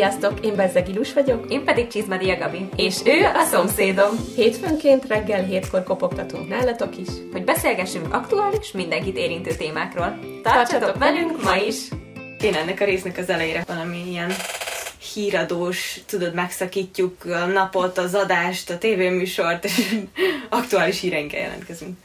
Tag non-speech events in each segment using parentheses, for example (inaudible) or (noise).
Sziasztok, én Bezzeg Ilus vagyok. Én pedig Csizmadia Gabi. És ő a szomszédom. Hétfőnként reggel hétkor kopogtatunk nálatok is. Hogy beszélgessünk aktuális, mindenkit érintő témákról. Tartsatok velünk ma is! Én ennek a résznek az elejére valami ilyen híradós, tudod, megszakítjuk a napot, az adást, a tévéműsort, és (laughs) aktuális híreinkkel jelentkezünk.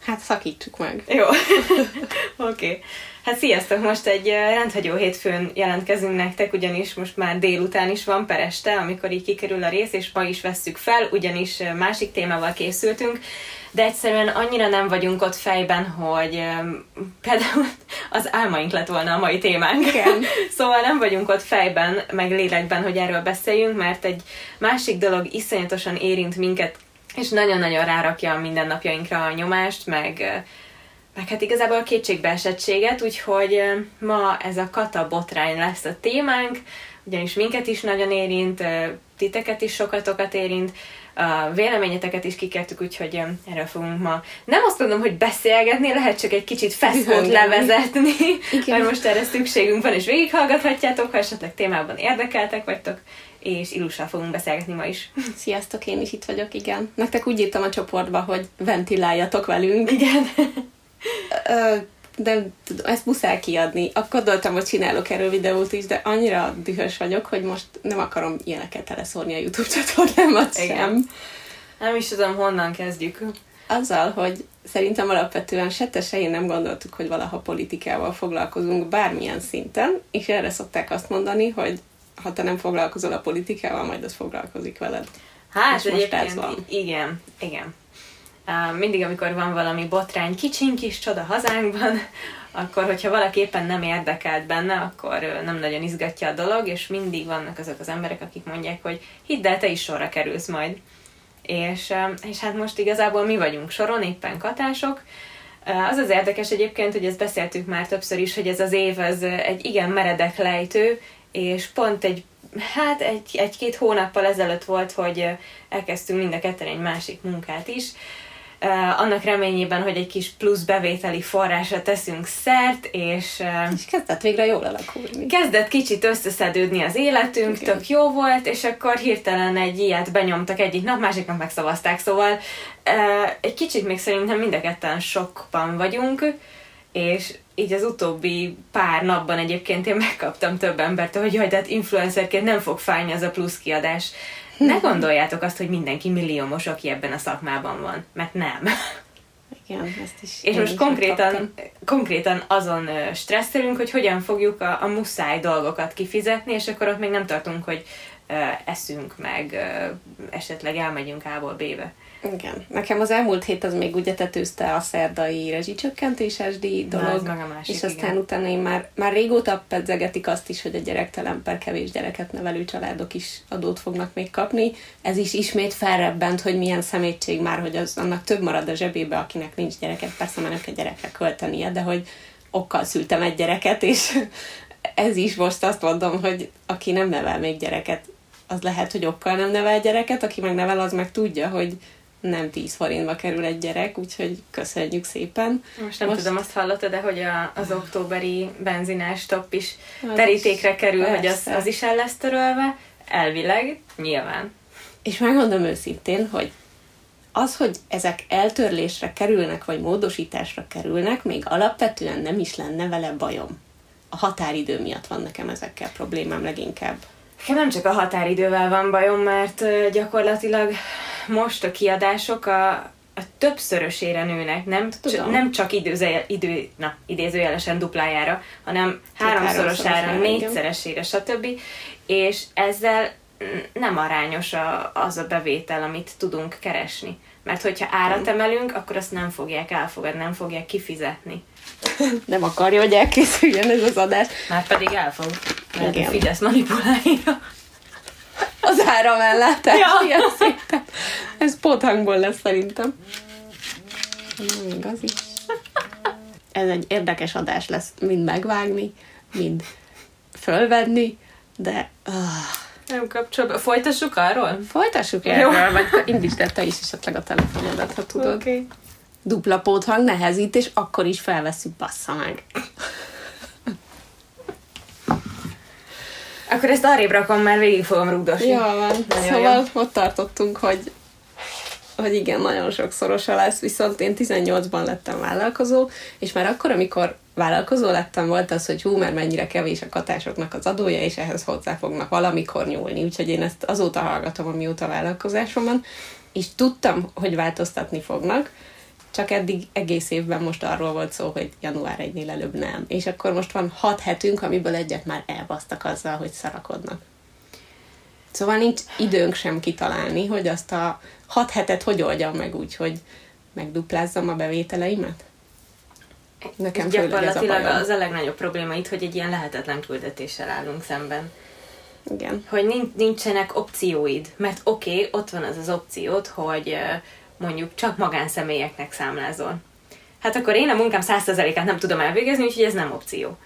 Hát szakítsuk meg. Jó. (laughs) Oké. okay. Hát sziasztok! Most egy rendhagyó hétfőn jelentkezünk nektek, ugyanis most már délután is van per este, amikor így kikerül a rész, és ma is vesszük fel, ugyanis másik témával készültünk, de egyszerűen annyira nem vagyunk ott fejben, hogy például (laughs) az álmaink lett volna a mai témánk. Igen. (laughs) szóval nem vagyunk ott fejben, meg lélekben, hogy erről beszéljünk, mert egy másik dolog iszonyatosan érint minket, és nagyon-nagyon rárakja a mindennapjainkra a nyomást, meg meg hát igazából a kétségbeesettséget, úgyhogy ma ez a kata botrány lesz a témánk, ugyanis minket is nagyon érint, titeket is sokatokat érint, a véleményeteket is kikertük, úgyhogy erről fogunk ma nem azt mondom, hogy beszélgetni, lehet csak egy kicsit feszkót levezetni, (laughs) Igen. mert most erre szükségünk van, és végighallgathatjátok, ha esetleg témában érdekeltek vagytok, és Ilussal fogunk beszélgetni ma is. (laughs) Sziasztok, én is itt vagyok, igen. Nektek úgy írtam a csoportba, hogy ventiláljatok velünk. Igen (laughs) de ezt muszáj kiadni. Akkor gondoltam, hogy csinálok erről videót is, de annyira dühös vagyok, hogy most nem akarom ilyeneket teleszórni a YouTube csatornámat sem. Nem is tudom, honnan kezdjük. Azzal, hogy szerintem alapvetően se te se én nem gondoltuk, hogy valaha politikával foglalkozunk bármilyen szinten, és erre szokták azt mondani, hogy ha te nem foglalkozol a politikával, majd az foglalkozik veled. Hát és egyébként most ez van. igen, igen mindig, amikor van valami botrány, kicsiny kis csoda hazánkban, (laughs) akkor, hogyha valaki éppen nem érdekelt benne, akkor nem nagyon izgatja a dolog, és mindig vannak azok az emberek, akik mondják, hogy hidd el, te is sorra kerülsz majd. És, és hát most igazából mi vagyunk soron, éppen katások, az az érdekes egyébként, hogy ezt beszéltük már többször is, hogy ez az év az egy igen meredek lejtő, és pont egy, hát egy, egy-két hónappal ezelőtt volt, hogy elkezdtünk mind a ketten egy másik munkát is, annak reményében, hogy egy kis plusz bevételi forrásra teszünk szert, és... És kezdett végre jól alakulni. Kezdett kicsit összeszedődni az életünk, Igen. tök jó volt, és akkor hirtelen egy ilyet benyomtak egyik nap, másik nap megszavazták, szóval egy kicsit még szerintem mind a ketten sokban vagyunk, és így az utóbbi pár napban egyébként én megkaptam több embertől, hogy jaj, tehát influencerként nem fog fájni az a plusz kiadás ne gondoljátok azt, hogy mindenki milliómos, aki ebben a szakmában van, mert nem. Igen, ezt is. És most is konkrétan, konkrétan azon stresszelünk, hogy hogyan fogjuk a, a muszáj dolgokat kifizetni, és akkor ott még nem tartunk, hogy uh, eszünk meg, uh, esetleg elmegyünk A-ból B-be. Igen. Nekem az elmúlt hét az még ugye tetőzte a szerdai rezsicsökkentéses díj dolog, meg a másik, és aztán igen. utána én már, már régóta pedzegetik azt is, hogy a gyerektelen per kevés gyereket nevelő családok is adót fognak még kapni. Ez is ismét felrebbent, hogy milyen szemétség már, hogy az annak több marad a zsebébe, akinek nincs gyereket, persze már nem kell gyerekre költenie, de hogy okkal szültem egy gyereket, és (laughs) ez is most azt mondom, hogy aki nem nevel még gyereket, az lehet, hogy okkal nem nevel gyereket, aki meg nevel, az meg tudja, hogy nem 10 forintba kerül egy gyerek, úgyhogy köszönjük szépen. Most nem Most... tudom, azt hallottad, de hogy a, az októberi benzinás top is az terítékre kerül, persze. hogy az, az is el lesz törölve. Elvileg, nyilván. És megmondom őszintén, hogy az, hogy ezek eltörlésre kerülnek, vagy módosításra kerülnek, még alapvetően nem is lenne vele bajom. A határidő miatt van nekem ezekkel problémám leginkább. Nekem nem csak a határidővel van bajom, mert gyakorlatilag most a kiadások a, a többszörösére nőnek, nem, c- nem csak időze, idő, na, idézőjelesen duplájára, hanem háromszorosára, négyszeresére, stb. És ezzel nem arányos a, az a bevétel, amit tudunk keresni. Mert hogyha árat emelünk, akkor azt nem fogják elfogadni, nem fogják kifizetni. Nem akarja, hogy elkészüljön ez az adás. Már pedig el fog. Mert Igen. a Fidesz manipulálja az áramellátás. Ja. szépen. Ez pothangból lesz szerintem. Még az is. Ez egy érdekes adás lesz, mind megvágni, mind fölvenni, de... Uh, nem kapcsolatban. Folytassuk arról? Folytassuk erről, vagy indítsd el te is esetleg a telefonodat, ha tudod. Okay. Dupla póthang nehezít, és akkor is felveszünk, bassza meg. Akkor ezt arrébb rakom, már végig fogom rugdosni. Jó van. Nagyon szóval jó. ott tartottunk, hogy hogy igen, nagyon sokszorosa lesz, viszont én 18-ban lettem vállalkozó, és már akkor, amikor vállalkozó lettem, volt az, hogy hú, mert mennyire kevés a katásoknak az adója, és ehhez hozzá fognak valamikor nyúlni. Úgyhogy én ezt azóta hallgatom, amióta vállalkozásom van, és tudtam, hogy változtatni fognak, csak eddig egész évben most arról volt szó, hogy január 1 előbb nem. És akkor most van hat hetünk, amiből egyet már elbasztak azzal, hogy szarakodnak. Szóval nincs időnk sem kitalálni, hogy azt a hat hetet hogy oldjam meg úgy, hogy megduplázzam a bevételeimet? Nekem gyakorlatilag a az a legnagyobb probléma itt, hogy egy ilyen lehetetlen küldetéssel állunk szemben. Igen. Hogy nincsenek opcióid, mert oké, okay, ott van az az opciót, hogy mondjuk csak magánszemélyeknek számlázol. Hát akkor én a munkám 100%-át nem tudom elvégezni, úgyhogy ez nem opció.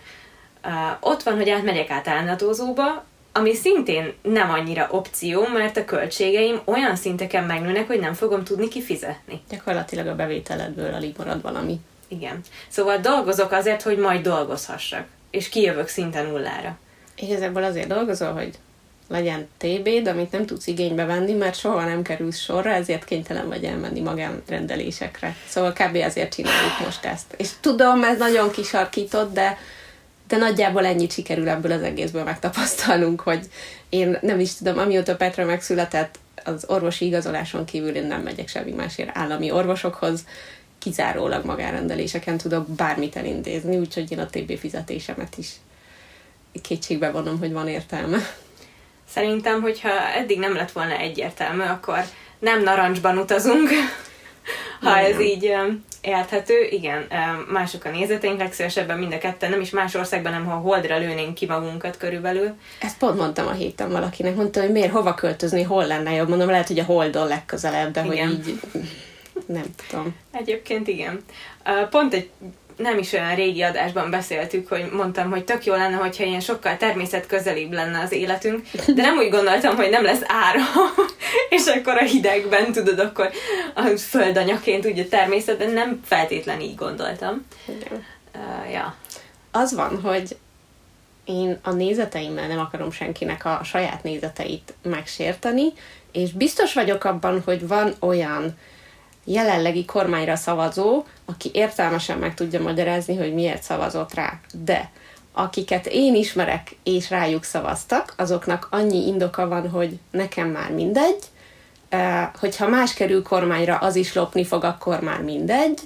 Uh, ott van, hogy átmegyek általánatózóba, ami szintén nem annyira opció, mert a költségeim olyan szinteken megnőnek, hogy nem fogom tudni kifizetni. Gyakorlatilag a bevételedből alig marad valami. Igen. Szóval dolgozok azért, hogy majd dolgozhassak, és kijövök szinte nullára. Igazából azért dolgozol, hogy legyen TB, de amit nem tudsz igénybe venni, mert soha nem kerülsz sorra, ezért kénytelen vagy elmenni magánrendelésekre. Szóval kb. ezért csináljuk most ezt. És tudom, ez nagyon kisarkított, de de nagyjából ennyit sikerül ebből az egészből megtapasztalnunk, hogy én nem is tudom, amióta Petra megszületett, az orvosi igazoláson kívül én nem megyek semmi másért állami orvosokhoz, kizárólag magánrendeléseken tudok bármit elintézni, úgyhogy én a TB fizetésemet is kétségbe vonom, hogy van értelme. Szerintem, hogyha eddig nem lett volna egyértelmű, akkor nem narancsban utazunk, ha ez így érthető, igen, mások a nézeteink, legszívesebben mind a ketten, nem is más országban, hanem ha holdra lőnénk ki magunkat körülbelül. Ezt pont mondtam a héten valakinek, mondta, hogy miért hova költözni, hol lenne jobb, mondom, lehet, hogy a holdon legközelebb, de igen. hogy így nem tudom. Egyébként igen. Pont egy nem is olyan régi adásban beszéltük, hogy mondtam, hogy tök jó lenne, hogyha ilyen sokkal természetközelibb lenne az életünk, de nem úgy gondoltam, hogy nem lesz ára, (laughs) és akkor a hidegben, tudod, akkor a földanyaként ugye természetben nem feltétlen így gondoltam. Igen. Uh, ja. Az van, hogy én a nézeteimmel nem akarom senkinek a saját nézeteit megsérteni, és biztos vagyok abban, hogy van olyan jelenlegi kormányra szavazó, aki értelmesen meg tudja magyarázni, hogy miért szavazott rá. De akiket én ismerek és rájuk szavaztak, azoknak annyi indoka van, hogy nekem már mindegy, hogyha más kerül kormányra, az is lopni fog, akkor már mindegy,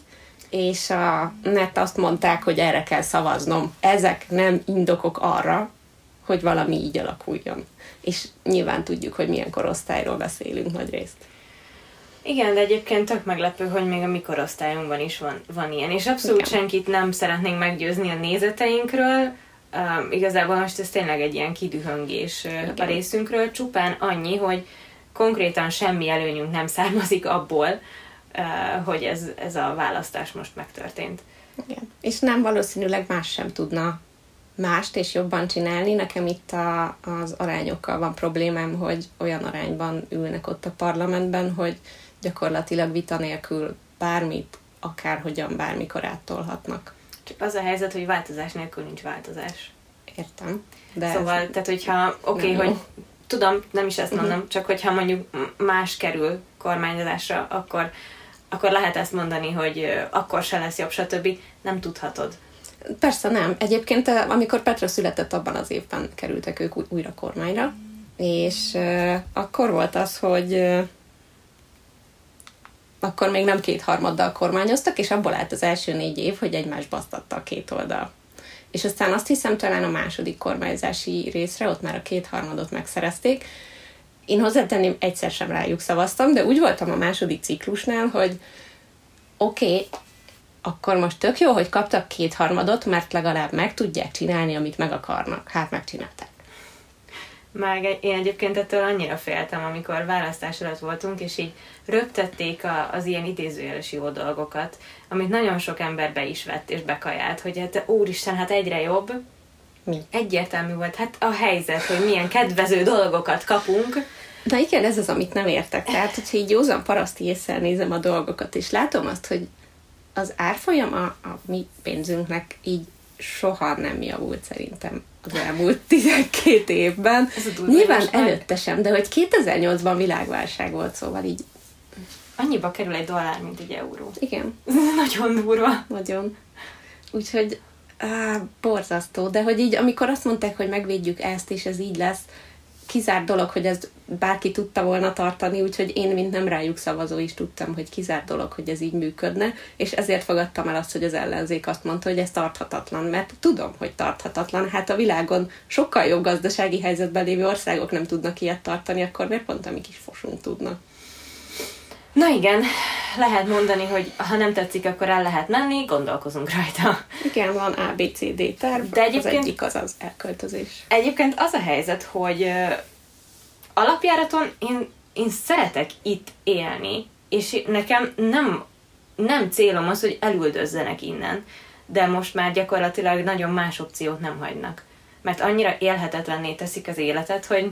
és a net azt mondták, hogy erre kell szavaznom. Ezek nem indokok arra, hogy valami így alakuljon. És nyilván tudjuk, hogy milyen korosztályról beszélünk nagy részt. Igen, de egyébként tök meglepő, hogy még a mi korosztályunkban is van, van ilyen. És abszolút Igen. senkit nem szeretnénk meggyőzni a nézeteinkről. Um, igazából most ez tényleg egy ilyen kidühöngés Igen. a részünkről. Csupán annyi, hogy konkrétan semmi előnyünk nem származik abból, uh, hogy ez, ez a választás most megtörtént. Igen. És nem valószínűleg más sem tudna mást és jobban csinálni. Nekem itt a, az arányokkal van problémám, hogy olyan arányban ülnek ott a parlamentben, hogy gyakorlatilag vita nélkül bármit, akárhogyan, bármikor áttolhatnak. Csak az a helyzet, hogy változás nélkül nincs változás. Értem. De szóval, tehát hogyha, oké, okay, hogy tudom, nem is ezt mhm. mondom, uh-huh. csak hogyha mondjuk más kerül kormányzásra, akkor, akkor lehet ezt mondani, hogy akkor se lesz jobb, stb. Nem tudhatod. Persze nem. Egyébként, amikor Petra született, abban az évben kerültek ők újra kormányra, és uh, akkor volt az, hogy uh, akkor még nem kétharmaddal kormányoztak, és abból állt az első négy év, hogy egymást basztatta a két oldal. És aztán azt hiszem, talán a második kormányzási részre, ott már a kétharmadot megszerezték. Én hozzátenném, egyszer sem rájuk szavaztam, de úgy voltam a második ciklusnál, hogy oké, okay, akkor most tök jó, hogy kaptak kétharmadot, mert legalább meg tudják csinálni, amit meg akarnak. Hát megcsinálták. Meg én egyébként ettől annyira féltem, amikor választás alatt voltunk, és így röptették a, az ilyen idézőjeles jó dolgokat, amit nagyon sok ember be is vett és bekajált, hogy hát úristen, hát egyre jobb. Mi? Egyértelmű volt, hát a helyzet, hogy milyen kedvező dolgokat kapunk. Na igen, ez az, amit nem értek. Tehát, hogyha így józan paraszti észre nézem a dolgokat, és látom azt, hogy az árfolyam a, a mi pénzünknek így soha nem javult szerintem az elmúlt (laughs) 12 évben. Nyilván előtte sem, de hogy 2008-ban világválság volt, szóval így Annyiba kerül egy dollár, mint egy euró. Igen. (laughs) Nagyon durva. Nagyon. Úgyhogy á, borzasztó, de hogy így, amikor azt mondták, hogy megvédjük ezt, és ez így lesz, kizárt dolog, hogy ez bárki tudta volna tartani, úgyhogy én, mint nem rájuk szavazó is tudtam, hogy kizárt dolog, hogy ez így működne, és ezért fogadtam el azt, hogy az ellenzék azt mondta, hogy ez tarthatatlan, mert tudom, hogy tarthatatlan. Hát a világon sokkal jobb gazdasági helyzetben lévő országok nem tudnak ilyet tartani, akkor miért pont a mi kis fosunk tudnak? Na igen, lehet mondani, hogy ha nem tetszik, akkor el lehet menni, gondolkozunk rajta. Igen, van ABCD terv, De egyébként, az egyik az az elköltözés. Egyébként az a helyzet, hogy alapjáraton én, én szeretek itt élni, és nekem nem, nem célom az, hogy elüldözzenek innen, de most már gyakorlatilag nagyon más opciót nem hagynak. Mert annyira élhetetlenné teszik az életet, hogy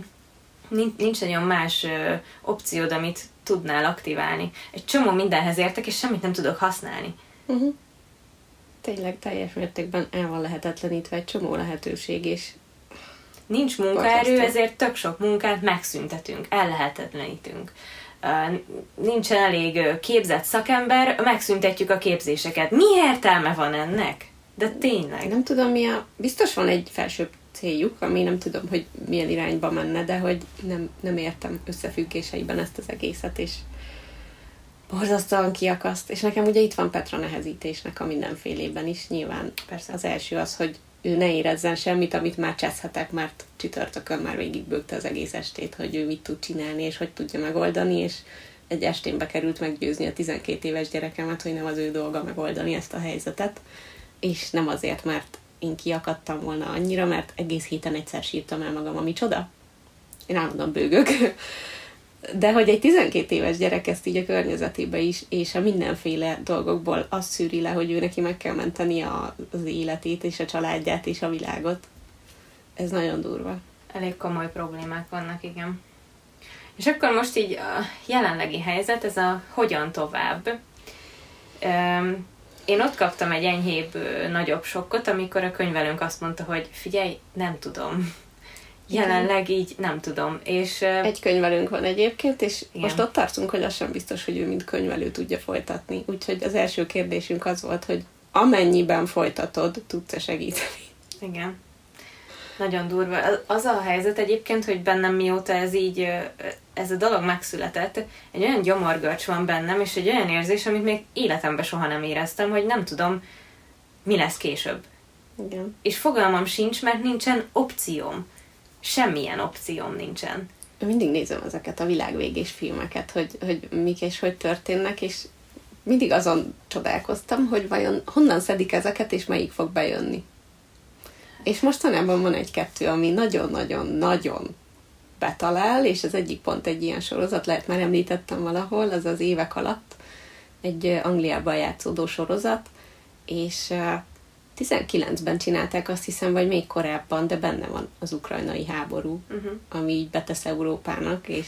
nincs, nagyon más ö, opciód, amit tudnál aktiválni. Egy csomó mindenhez értek, és semmit nem tudok használni. Uh-huh. Tényleg teljes mértékben el van lehetetlenítve egy csomó lehetőség, és nincs munkaerő, ezért tök sok munkát megszüntetünk, ellehetetlenítünk. Nincsen elég képzett szakember, megszüntetjük a képzéseket. Mi értelme van ennek? De tényleg. Nem tudom, mi a... Biztos van egy felsőbb céljuk, ami nem tudom, hogy milyen irányba menne, de hogy nem, nem értem összefüggéseiben ezt az egészet, és borzasztóan kiakaszt. És nekem ugye itt van Petra nehezítésnek a mindenfélében is, nyilván. Persze az első az, hogy ő ne érezzen semmit, amit már cseszhetek, mert csütörtökön már végigbőgte az egész estét, hogy ő mit tud csinálni, és hogy tudja megoldani, és egy estén bekerült meggyőzni a 12 éves gyerekemet, hogy nem az ő dolga megoldani ezt a helyzetet, és nem azért, mert én kiakadtam volna annyira, mert egész héten egyszer sírtam el magam, ami csoda. Én állandóan bőgök. De hogy egy 12 éves gyerek ezt így a környezetébe is, és a mindenféle dolgokból azt szűri le, hogy ő neki meg kell menteni a, az életét, és a családját, és a világot. Ez nagyon durva. Elég komoly problémák vannak, igen. És akkor most így a jelenlegi helyzet, ez a hogyan tovább én ott kaptam egy enyhébb, nagyobb sokkot, amikor a könyvelőnk azt mondta, hogy figyelj, nem tudom. Jelenleg így nem tudom. És, egy könyvelőnk van egyébként, és igen. most ott tartunk, hogy az sem biztos, hogy ő mint könyvelő tudja folytatni. Úgyhogy az első kérdésünk az volt, hogy amennyiben folytatod, tudsz-e segíteni? Igen. Nagyon durva. Az a helyzet egyébként, hogy bennem mióta ez így, ez a dolog megszületett, egy olyan gyomorgörcs van bennem, és egy olyan érzés, amit még életemben soha nem éreztem, hogy nem tudom, mi lesz később. Igen. És fogalmam sincs, mert nincsen opcióm. Semmilyen opcióm nincsen. Mindig nézem ezeket a világvégés filmeket, hogy, hogy mik és hogy történnek, és mindig azon csodálkoztam, hogy vajon honnan szedik ezeket, és melyik fog bejönni. És mostanában van egy-kettő, ami nagyon-nagyon-nagyon betalál, és az egyik pont egy ilyen sorozat, lehet már említettem valahol, az az évek alatt, egy Angliában játszódó sorozat, és 19-ben csinálták azt hiszem, vagy még korábban, de benne van az ukrajnai háború, uh-huh. ami így betesz Európának, és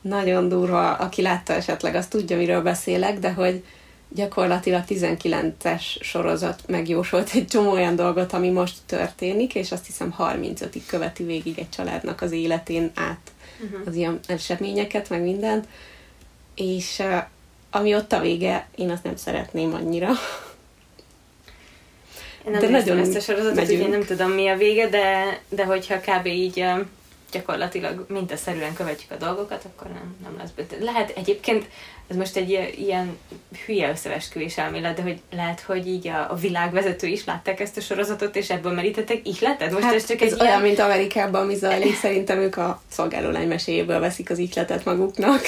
nagyon durva, aki látta esetleg, azt tudja, miről beszélek, de hogy gyakorlatilag 19-es sorozat megjósolt egy csomó olyan dolgot, ami most történik, és azt hiszem 35-ig követi végig egy családnak az életén át uh-huh. az ilyen eseményeket, meg mindent. És ami ott a vége, én azt nem szeretném annyira. Én nem de nagyon ezt a sorozatot, én nem tudom mi a vége, de, de hogyha kb. így gyakorlatilag mintaszerűen követjük a dolgokat, akkor nem, nem lesz büntet. Lehet egyébként, ez most egy ilyen hülye összevesküvés elmélet, de hogy lehet, hogy így a, a világvezető is látták ezt a sorozatot, és ebből merítettek ihletet? Most hát ez csak ez egy olyan, ilyen... mint Amerikában, ami zajlik, szerintem ők a szolgálólány meséjéből veszik az ihletet maguknak.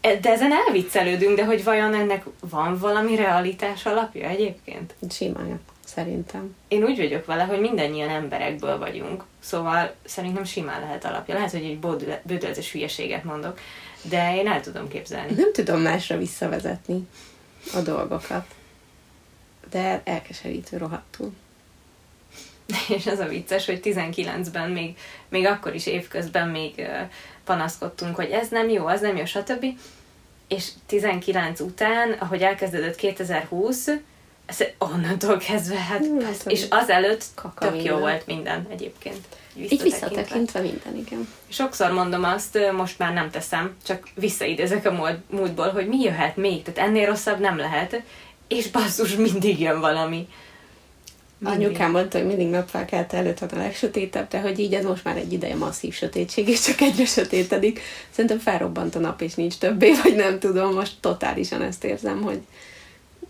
De ezen elviccelődünk, de hogy vajon ennek van valami realitás alapja egyébként? Simán szerintem. Én úgy vagyok vele, hogy mindannyian emberekből vagyunk, szóval szerintem simán lehet alapja. Lehet, hogy egy bődöletes hülyeséget mondok, de én el tudom képzelni. Nem tudom másra visszavezetni a dolgokat, de elkeserítő rohadtul. (laughs) És az a vicces, hogy 19-ben még, még akkor is évközben még panaszkodtunk, hogy ez nem jó, az nem jó, stb. És 19 után, ahogy elkezdődött 2020, Ez onnantól kezdve, hát, hmm, hát és azelőtt tök jó volt minden egyébként. Így visszatekintve minden, igen. Sokszor mondom azt, most már nem teszem, csak visszaidézek a múltból, hogy mi jöhet még, tehát ennél rosszabb nem lehet, és basszus, mindig jön valami. Mindig. Anyukám mondta, hogy mindig napfelkelte előtt van a legsötétebb, de hogy így ez most már egy ideje masszív sötétség, és csak egyre sötétedik. Szerintem felrobbant a nap, és nincs többé, vagy nem tudom, most totálisan ezt érzem, hogy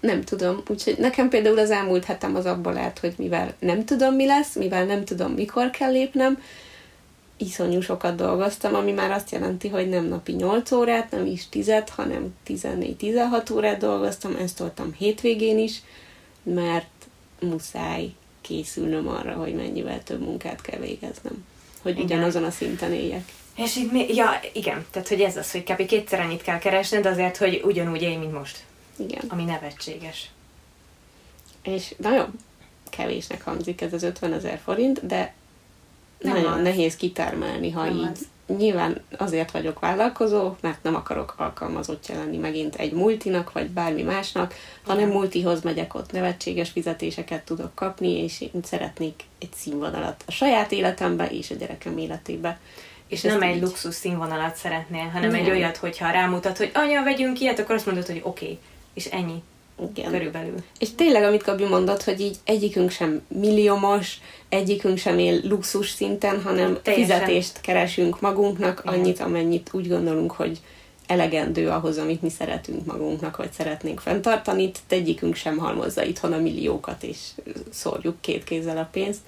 nem tudom. Úgyhogy nekem például az elmúlt hetem az abból lehet, hogy mivel nem tudom, mi lesz, mivel nem tudom, mikor kell lépnem, iszonyú sokat dolgoztam, ami már azt jelenti, hogy nem napi 8 órát, nem is 10, hanem 14-16 órát dolgoztam, ezt toltam hétvégén is, mert muszáj készülnöm arra, hogy mennyivel több munkát kell végeznem. Hogy igen. ugyanazon a szinten éljek. És így mi, ja, igen, tehát hogy ez az, hogy kb. kétszer annyit kell keresned azért, hogy ugyanúgy élj, mint most. Igen. Ami nevetséges. És nagyon kevésnek hangzik ez az 50 ezer forint, de nem nagyon az. nehéz kitármelni, ha nem így. Az. Nyilván azért vagyok vállalkozó, mert nem akarok alkalmazottja lenni megint egy multinak, vagy bármi másnak, hanem Igen. multihoz megyek, ott nevetséges fizetéseket tudok kapni, és én szeretnék egy színvonalat a saját életembe és a gyerekem életébe. És nem egy így... luxus színvonalat szeretnél, hanem nem. egy olyat, hogyha rámutat, hogy anya, vegyünk ilyet, akkor azt mondod, hogy oké, okay, és ennyi. Igen. Körülbelül. És tényleg, amit Gabi mondott, hogy így egyikünk sem milliómos, egyikünk sem él luxus szinten, hanem Teljesen. fizetést keresünk magunknak, Igen. annyit, amennyit úgy gondolunk, hogy elegendő ahhoz, amit mi szeretünk magunknak, vagy szeretnénk fenntartani. Itt egyikünk sem halmozza itthon a milliókat, és szórjuk két kézzel a pénzt.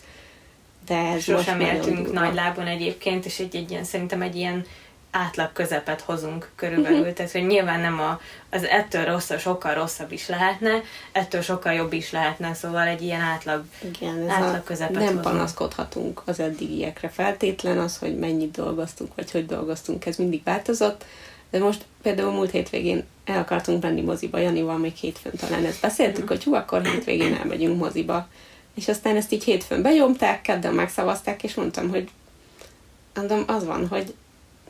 De ez Sosem éltünk nagy lábon egyébként, és egy, egy ilyen, szerintem egy ilyen átlag közepet hozunk körülbelül, uh-huh. tehát hogy nyilván nem a, az ettől rosszabb, sokkal rosszabb is lehetne, ettől sokkal jobb is lehetne, szóval egy ilyen átlag, Igen, ez átlag közepet Nem hozunk. panaszkodhatunk az eddigiekre feltétlen, az, hogy mennyit dolgoztunk, vagy hogy dolgoztunk, ez mindig változott, de most például múlt hétvégén el akartunk menni moziba, Janival még hétfőn talán ezt beszéltük, uh-huh. hogy hú, akkor hétvégén elmegyünk moziba. És aztán ezt így hétfőn bejomták, kedden megszavazták, és mondtam, hogy mondom, az van, hogy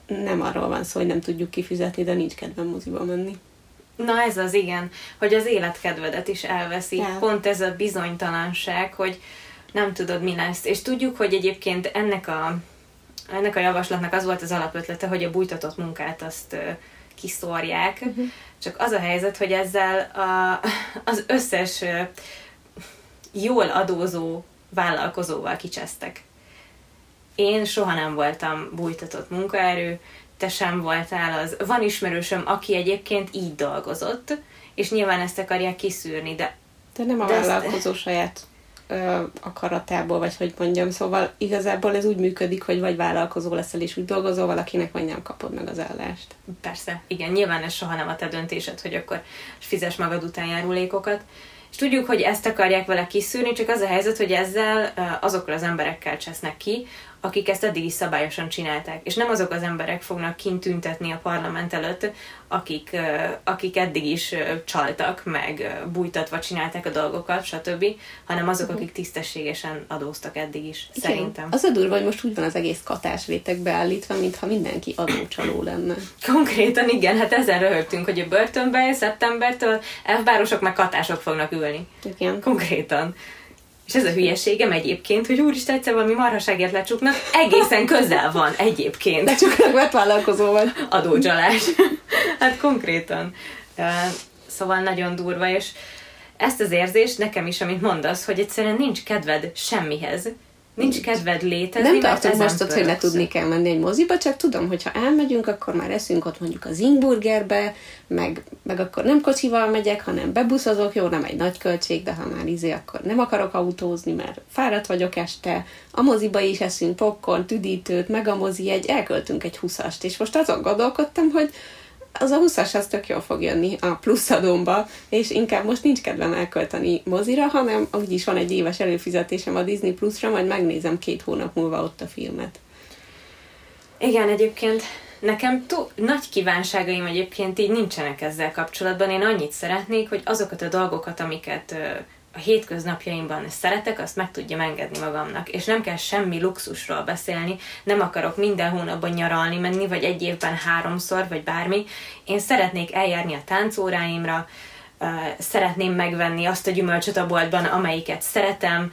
nem arról van szó, hogy nem tudjuk kifizetni, de nincs kedvem moziba menni. Na ez az igen, hogy az életkedvedet is elveszi. Ja. Pont ez a bizonytalanság, hogy nem tudod mi lesz. És tudjuk, hogy egyébként ennek a, ennek a javaslatnak az volt az alapötlete, hogy a bújtatott munkát azt kiszórják. Uh-huh. Csak az a helyzet, hogy ezzel a, az összes jól adózó vállalkozóval kicsesztek. Én soha nem voltam bújtatott munkaerő, te sem voltál az. Van ismerősöm, aki egyébként így dolgozott, és nyilván ezt akarják kiszűrni, de... De nem a de vállalkozó ezt... saját ö, akaratából, vagy hogy mondjam, szóval igazából ez úgy működik, hogy vagy vállalkozó leszel, és úgy dolgozol valakinek, vagy nem kapod meg az állást. Persze, igen, nyilván ez soha nem a te döntésed, hogy akkor fizes magad után járulékokat, és tudjuk, hogy ezt akarják vele kiszűrni, csak az a helyzet, hogy ezzel azokkal az emberekkel csesznek ki, akik ezt eddig is szabályosan csinálták. És nem azok az emberek fognak kint tüntetni a parlament előtt, akik, akik eddig is csaltak, meg bújtatva csinálták a dolgokat, stb., hanem azok, mhm. akik tisztességesen adóztak eddig is, Igen. szerintem. Az a durva, hogy most úgy van az egész katás réteg beállítva, mintha mindenki adócsaló lenne. Konkrétan igen, hát ezzel röhögtünk, hogy a börtönben szeptembertől elfbárosok meg katások fognak ülni. Igen. Konkrétan. És ez a hülyeségem egyébként, hogy úristen, egyszer valami marhaságért lecsuknak, egészen közel van egyébként. Lecsuknak, mert vállalkozó vagy. Adócsalás. hát konkrétan. Szóval nagyon durva, és ezt az érzést nekem is, amit mondasz, hogy egyszerűen nincs kedved semmihez, Nincs kedved létezni, Nem tartok most ott, hogy le tudni kell menni egy moziba, csak tudom, hogy ha elmegyünk, akkor már eszünk ott mondjuk az Ingburgerbe, meg, meg akkor nem kocsival megyek, hanem bebuszozok, jó, nem egy nagy költség, de ha már izé, akkor nem akarok autózni, mert fáradt vagyok este. A moziba is eszünk popcorn, tüdítőt, meg a mozi egy, elköltünk egy huszast, és most azon gondolkodtam, hogy az a 20-as az tök jól fog jönni a pluszadómba, és inkább most nincs kedvem elkölteni mozira, hanem úgyis van egy éves előfizetésem a Disney Plus-ra, majd megnézem két hónap múlva ott a filmet. Igen, egyébként nekem tó- nagy kívánságaim egyébként így nincsenek ezzel kapcsolatban. Én annyit szeretnék, hogy azokat a dolgokat, amiket ö, a hétköznapjaimban szeretek, azt meg tudjam engedni magamnak. És nem kell semmi luxusról beszélni, nem akarok minden hónapban nyaralni menni, vagy egy évben háromszor, vagy bármi. Én szeretnék eljárni a táncóráimra, szeretném megvenni azt a gyümölcsöt a boltban, amelyiket szeretem,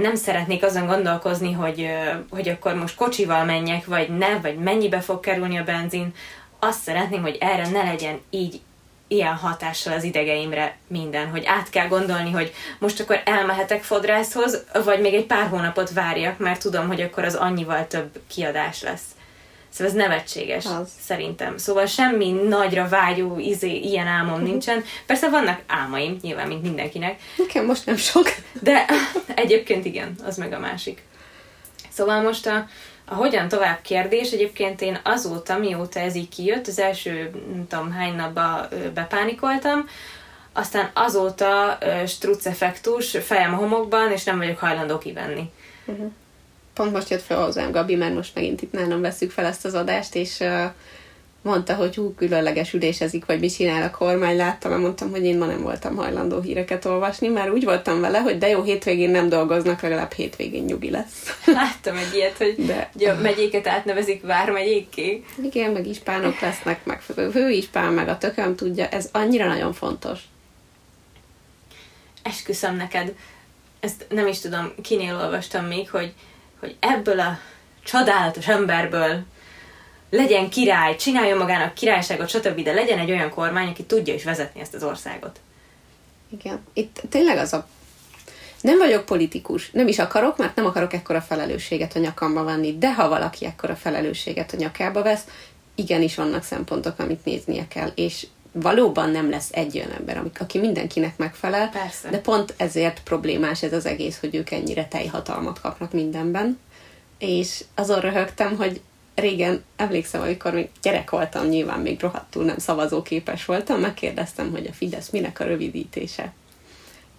nem szeretnék azon gondolkozni, hogy, hogy akkor most kocsival menjek, vagy ne, vagy mennyibe fog kerülni a benzin. Azt szeretném, hogy erre ne legyen így ilyen hatással az idegeimre minden, hogy át kell gondolni, hogy most akkor elmehetek fodrászhoz, vagy még egy pár hónapot várjak, mert tudom, hogy akkor az annyival több kiadás lesz. Szóval ez nevetséges, az. szerintem. Szóval semmi nagyra vágyó izé, ilyen álmom nincsen. Persze vannak álmaim, nyilván, mint mindenkinek. Nekem most nem sok. De egyébként igen, az meg a másik. Szóval most a, a hogyan tovább kérdés, egyébként én azóta, mióta ez így kijött, az első, nem tudom, hány napban bepánikoltam, aztán azóta struc effektus, fejem a homokban, és nem vagyok hajlandó kivenni. Uh-huh pont most jött fel hozzám Gabi, mert most megint itt nálam veszük fel ezt az adást, és uh, mondta, hogy hú, különleges ülésezik, vagy mit csinál a kormány, láttam, mondtam, hogy én ma nem voltam hajlandó híreket olvasni, mert úgy voltam vele, hogy de jó, hétvégén nem dolgoznak, legalább hétvégén nyugi lesz. (laughs) Láttam egy ilyet, hogy de... a megyéket átnevezik vármegyékké. Igen, meg ispánok lesznek, meg fő ispán, meg a tököm tudja, ez annyira nagyon fontos. Esküszöm neked, ezt nem is tudom, kinél olvastam még, hogy hogy ebből a csodálatos emberből legyen király, csináljon magának királyságot, stb., de legyen egy olyan kormány, aki tudja is vezetni ezt az országot. Igen. Itt tényleg az a... Nem vagyok politikus, nem is akarok, mert nem akarok ekkora felelősséget a nyakamba venni, de ha valaki ekkora felelősséget a nyakába vesz, igenis vannak szempontok, amit néznie kell, és valóban nem lesz egy olyan ember, aki mindenkinek megfelel, Persze. de pont ezért problémás ez az egész, hogy ők ennyire teljhatalmat kapnak mindenben. És azon röhögtem, hogy régen, emlékszem, amikor még gyerek voltam, nyilván még rohadtul nem szavazóképes voltam, megkérdeztem, hogy a Fidesz minek a rövidítése.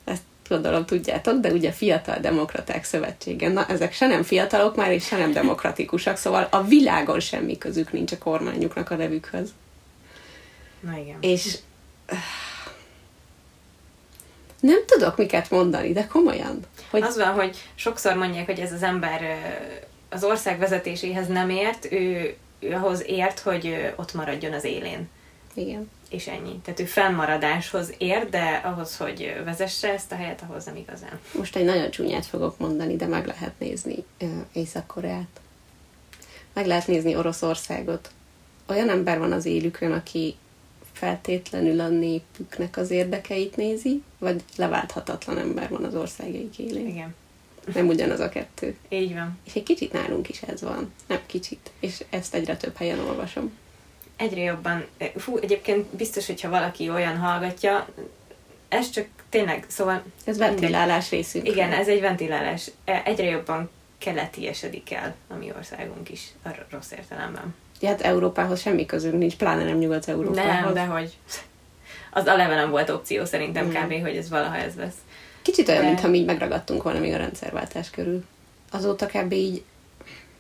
Ezt gondolom tudjátok, de ugye Fiatal Demokraták Szövetsége. Na, ezek se nem fiatalok már, és se nem demokratikusak, szóval a világon semmi közük nincs a kormányuknak a nevükhöz. Na igen. És nem tudok miket mondani, de komolyan. Hogy... Az van, hogy sokszor mondják, hogy ez az ember az ország vezetéséhez nem ért, ő, ő ahhoz ért, hogy ott maradjon az élén. Igen. És ennyi. Tehát ő fennmaradáshoz ér, de ahhoz, hogy vezesse ezt a helyet, ahhoz nem igazán. Most egy nagyon csúnyát fogok mondani, de meg lehet nézni Észak-Koreát. Meg lehet nézni Oroszországot. Olyan ember van az élükön, aki feltétlenül a népüknek az érdekeit nézi, vagy leválthatatlan ember van az országaik élén. Igen. Nem ugyanaz a kettő. Így van. És egy kicsit nálunk is ez van. Nem kicsit. És ezt egyre több helyen olvasom. Egyre jobban. Fú, egyébként biztos, hogyha valaki olyan hallgatja, ez csak tényleg, szóval... Ez ventilálás részünk. Igen, ez egy ventilálás. E, egyre jobban keletiesedik el a mi országunk is, a rossz értelemben. Ja, hát Európához semmi közünk nincs, pláne nem Nyugat-Európához. Nem, de hogy az leve nem volt opció szerintem mm. kb., hogy ez valaha ez lesz. Kicsit olyan, de... mintha mi így megragadtunk volna még a rendszerváltás körül. Azóta kb. így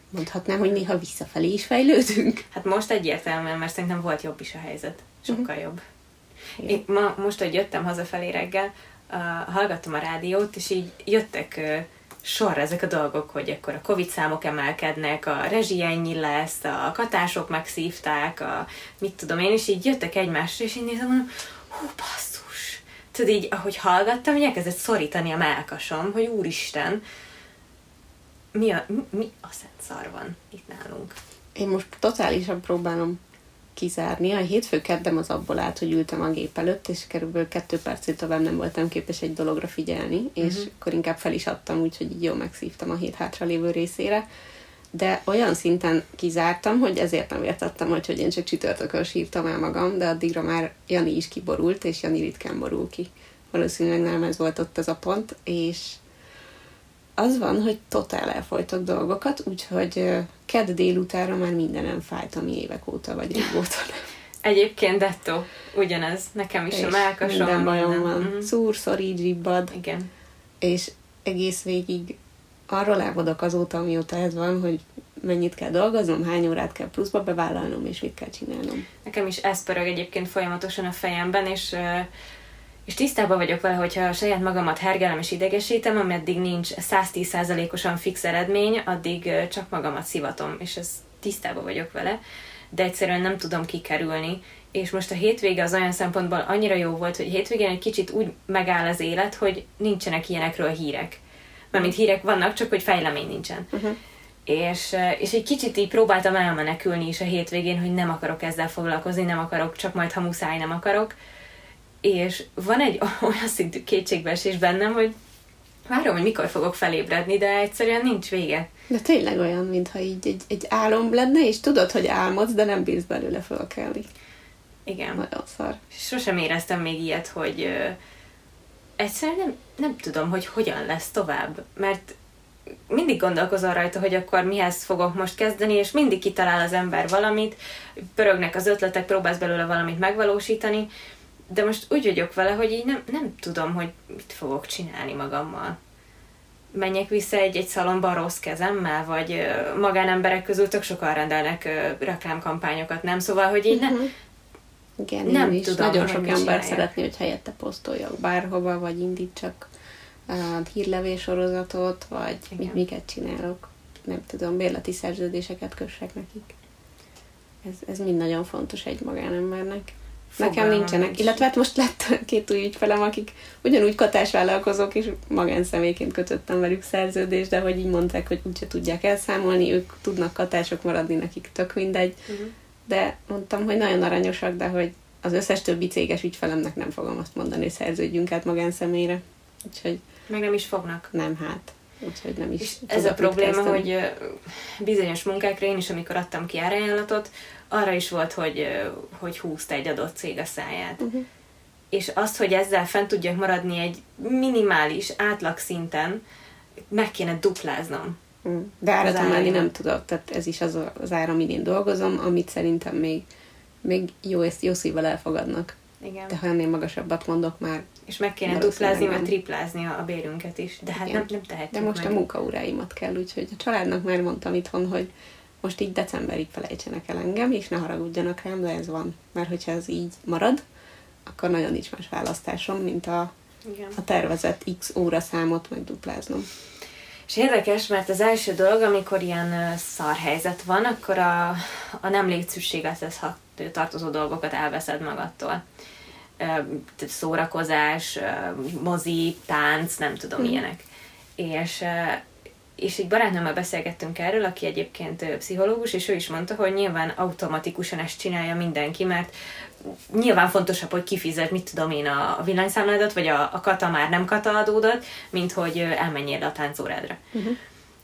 mondhatnám, hogy néha visszafelé is fejlődünk. Hát most egyértelműen, mert szerintem volt jobb is a helyzet. Sokkal uh-huh. jobb. Én ma, most, hogy jöttem hazafelé reggel, uh, hallgattam a rádiót, és így jöttek uh, sorra ezek a dolgok, hogy akkor a Covid számok emelkednek, a rezsi ennyi lesz, a katások megszívták, a mit tudom én, és így jöttek egymásra, és én nézem, mondom, hú, basszus. Tudod, így, ahogy hallgattam, hogy elkezdett szorítani a melkasom, hogy úristen, mi a, mi, mi a szent szar van itt nálunk? Én most totálisan próbálom kizárni. A hétfő keddem az abból állt, hogy ültem a gép előtt, és körülbelül kettő percig tovább nem voltam képes egy dologra figyelni, és uh-huh. akkor inkább fel is adtam, úgyhogy így jól megszívtam a hét hátra lévő részére. De olyan szinten kizártam, hogy ezért nem értettem, hogy, hogy én csak csütörtökön sírtam el magam, de addigra már Jani is kiborult, és Jani ritkán borul ki. Valószínűleg nem ez volt ott az a pont, és az van, hogy totál elfolytok dolgokat, úgyhogy kedd délutára már mindenem fájt, ami évek óta vagy régóta Egyébként dettó, ugyanez. Nekem is és a melkasom. Minden bajom van. Mm. Szúr, szorít, zsibbad. Igen. És egész végig arról álmodok azóta, amióta ez van, hogy mennyit kell dolgoznom, hány órát kell pluszba bevállalnom, és mit kell csinálnom. Nekem is ez pörög egyébként folyamatosan a fejemben, és és tisztában vagyok vele, hogyha a saját magamat hergelem és idegesítem, ameddig nincs 110%-osan fix eredmény, addig csak magamat szivatom, és ez tisztában vagyok vele, de egyszerűen nem tudom kikerülni, és most a hétvége az olyan szempontból annyira jó volt, hogy hétvégén egy kicsit úgy megáll az élet, hogy nincsenek ilyenekről hírek. Mert mint hírek vannak, csak hogy fejlemény nincsen. Uh-huh. És, és egy kicsit így próbáltam elmenekülni is a hétvégén, hogy nem akarok ezzel foglalkozni, nem akarok, csak majd ha muszáj, nem akarok. És van egy (laughs) olyan szintű kétségbeesés bennem, hogy várom, hogy mikor fogok felébredni, de egyszerűen nincs vége. De tényleg olyan, mintha így egy, egy álom lenne, és tudod, hogy álmodsz, de nem bírsz belőle fölkelni. Igen. Nagyon szar. Sosem éreztem még ilyet, hogy ö, egyszerűen nem, nem tudom, hogy hogyan lesz tovább, mert mindig gondolkozol rajta, hogy akkor mihez fogok most kezdeni, és mindig kitalál az ember valamit, pörögnek az ötletek, próbálsz belőle valamit megvalósítani, de most úgy vagyok vele, hogy így nem, nem tudom, hogy mit fogok csinálni magammal. Menjek vissza egy-egy szalomba rossz kezemmel, vagy magánemberek közül tök sokan rendelnek reklámkampányokat, nem? Szóval, hogy így nem, uh-huh. Igen, nem is. tudom, Nagyon sok ember szeretné, hogy helyette posztoljak bárhova, vagy indítsak uh, hírlevés sorozatot, vagy mit, miket csinálok. Nem tudom, bérleti szerződéseket kössek nekik. Ez, ez mind nagyon fontos egy magánembernek. Nekem nincsenek, nincs. illetve hát most lett (laughs) két új ügyfelem, akik ugyanúgy katásvállalkozók, és magánszemélyként kötöttem velük szerződést, de hogy így mondták, hogy úgyse tudják elszámolni, ők tudnak katások maradni, nekik tök mindegy. Uh-huh. De mondtam, hogy nagyon aranyosak, de hogy az összes többi céges ügyfelemnek nem fogom azt mondani, hogy szerződjünk át magánszemélyre. Úgyhogy... Meg nem is fognak. Nem, hát. Úgyhogy nem is és ez a probléma, hogy bizonyos munkákra én is, amikor adtam ki árajánlatot, arra is volt, hogy, hogy húzta egy adott cég a száját. Uh-huh. És azt, hogy ezzel fent tudjak maradni egy minimális átlag szinten, meg kéne dupláznom. De árat emelni nem tudok, tehát ez is az az ára, amin én dolgozom, amit szerintem még, még jó, jó szívvel elfogadnak. Igen. De ha ennél magasabbat mondok már. És meg kéne duplázni, vagy triplázni a bérünket is. De hát nem, nem tehetjük De most meg. a munkaóráimat kell, úgyhogy a családnak már mondtam itthon, hogy most így decemberig felejtsenek el engem, és ne haragudjanak rám, de ez van. Mert hogyha ez így marad, akkor nagyon nincs más választásom, mint a, Igen. a tervezett x óra számot megdupláznom. És érdekes, mert az első dolog, amikor ilyen szar helyzet van, akkor a, a nem létszükségethez tartozó dolgokat elveszed magadtól. Szórakozás, mozi, tánc, nem tudom, hmm. ilyenek. És és egy barátnőmmel beszélgettünk erről, aki egyébként pszichológus, és ő is mondta, hogy nyilván automatikusan ezt csinálja mindenki, mert nyilván fontosabb, hogy kifizet, mit tudom én, a villanyszámládat, vagy a, a kata már nem kata adódat, mint hogy elmenjél a táncórádra. Uh-huh.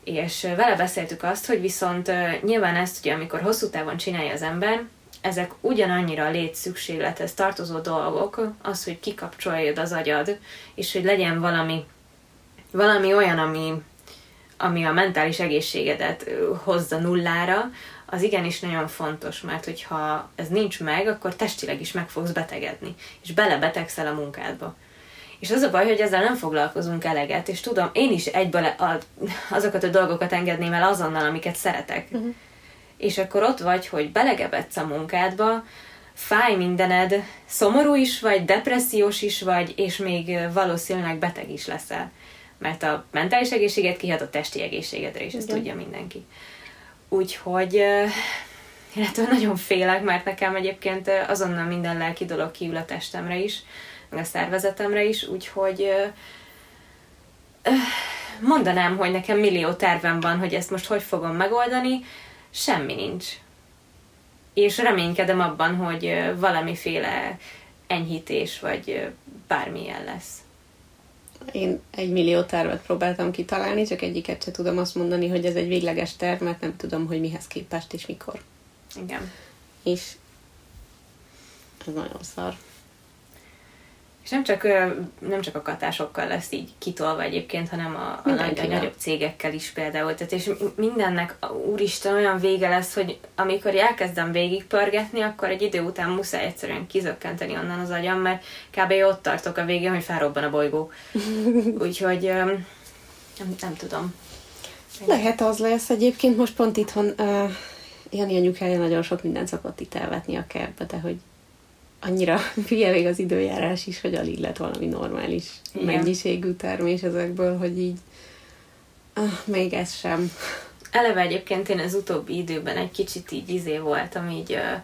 És vele beszéltük azt, hogy viszont nyilván ezt ugye, amikor hosszú távon csinálja az ember, ezek ugyanannyira a létszükséglethez tartozó dolgok, az, hogy kikapcsoljad az agyad, és hogy legyen valami, valami olyan, ami, ami a mentális egészségedet hozza nullára, az igenis nagyon fontos, mert hogyha ez nincs meg, akkor testileg is meg fogsz betegedni, és belebetegszel a munkádba. És az a baj, hogy ezzel nem foglalkozunk eleget, és tudom, én is egyből a, azokat a dolgokat engedném el azonnal, amiket szeretek. Uh-huh. És akkor ott vagy, hogy belegebedsz a munkádba, fáj mindened, szomorú is vagy, depressziós is vagy, és még valószínűleg beteg is leszel mert a mentális egészséget kihat a testi egészségedre ezt Igen. tudja mindenki. Úgyhogy illetve nagyon félek, mert nekem egyébként azonnal minden lelki dolog kiül a testemre is, meg a szervezetemre is, úgyhogy mondanám, hogy nekem millió tervem van, hogy ezt most hogy fogom megoldani, semmi nincs. És reménykedem abban, hogy valamiféle enyhítés, vagy bármilyen lesz. Én egy millió tervet próbáltam kitalálni, csak egyiket se tudom azt mondani, hogy ez egy végleges terv, mert nem tudom, hogy mihez képest és mikor. Igen. És ez nagyon szar. És nem csak, nem csak a katásokkal lesz így kitolva egyébként, hanem a, a, nagy, a nagyobb cégekkel is például. Tehát és mindennek, úristen, olyan vége lesz, hogy amikor elkezdem végigpörgetni, akkor egy idő után muszáj egyszerűen kizökkenteni onnan az agyam, mert kb. ott tartok a végén, hogy felrobban a bolygó. (laughs) Úgyhogy nem, nem tudom. Lehet az lesz egyébként, most pont itthon uh, Jani anyukája nagyon sok mindent szokott itt elvetni a kertbe, de hogy annyira (laughs) hülye még az időjárás is, hogy alig lett valami normális Igen. mennyiségű termés ezekből, hogy így ah, még ez sem. Eleve egyébként én az utóbbi időben egy kicsit így izé voltam, így uh,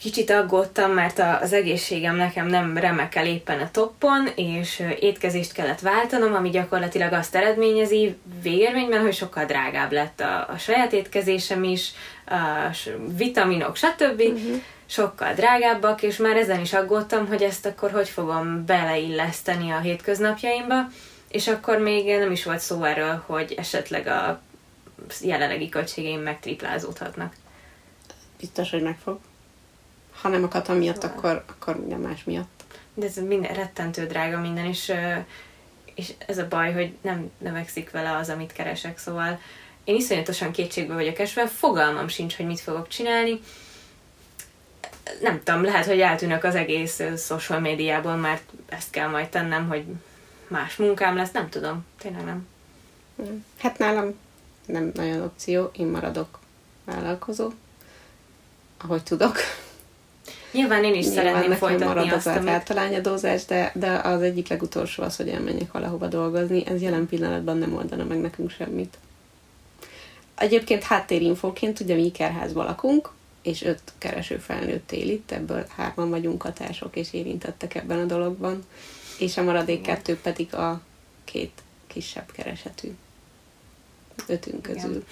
Kicsit aggódtam, mert az egészségem nekem nem remekel éppen a toppon, és étkezést kellett váltanom, ami gyakorlatilag azt eredményezi végérvényben, hogy sokkal drágább lett a, a saját étkezésem is, a vitaminok, stb. Uh-huh. Sokkal drágábbak, és már ezen is aggódtam, hogy ezt akkor hogy fogom beleilleszteni a hétköznapjaimba, és akkor még nem is volt szó erről, hogy esetleg a jelenlegi költségeim megtriplázódhatnak. Biztos, hogy meg fog. Ha nem a kata miatt, szóval. akkor, akkor minden más miatt. De ez minden rettentő drága minden, és, és ez a baj, hogy nem növekszik vele az, amit keresek, szóval én iszonyatosan kétségbe vagyok esve, fogalmam sincs, hogy mit fogok csinálni. Nem tudom, lehet, hogy eltűnök az egész social médiából, mert ezt kell majd tennem, hogy más munkám lesz, nem tudom, tényleg nem. Hát nálam nem nagyon opció, én maradok vállalkozó, ahogy tudok. Nyilván én is Nyilván szeretném folytatni marad azt, az amit... általányadózás, de, de az egyik legutolsó az, hogy elmenjek valahova dolgozni. Ez jelen pillanatban nem oldana meg nekünk semmit. Egyébként háttérinfóként, ugye mi ikerházban lakunk, és öt kereső felnőtt él itt, ebből hárman vagyunk katások és érintettek ebben a dologban, és a maradék kettő pedig a két kisebb keresetű ötünk közül. Igen.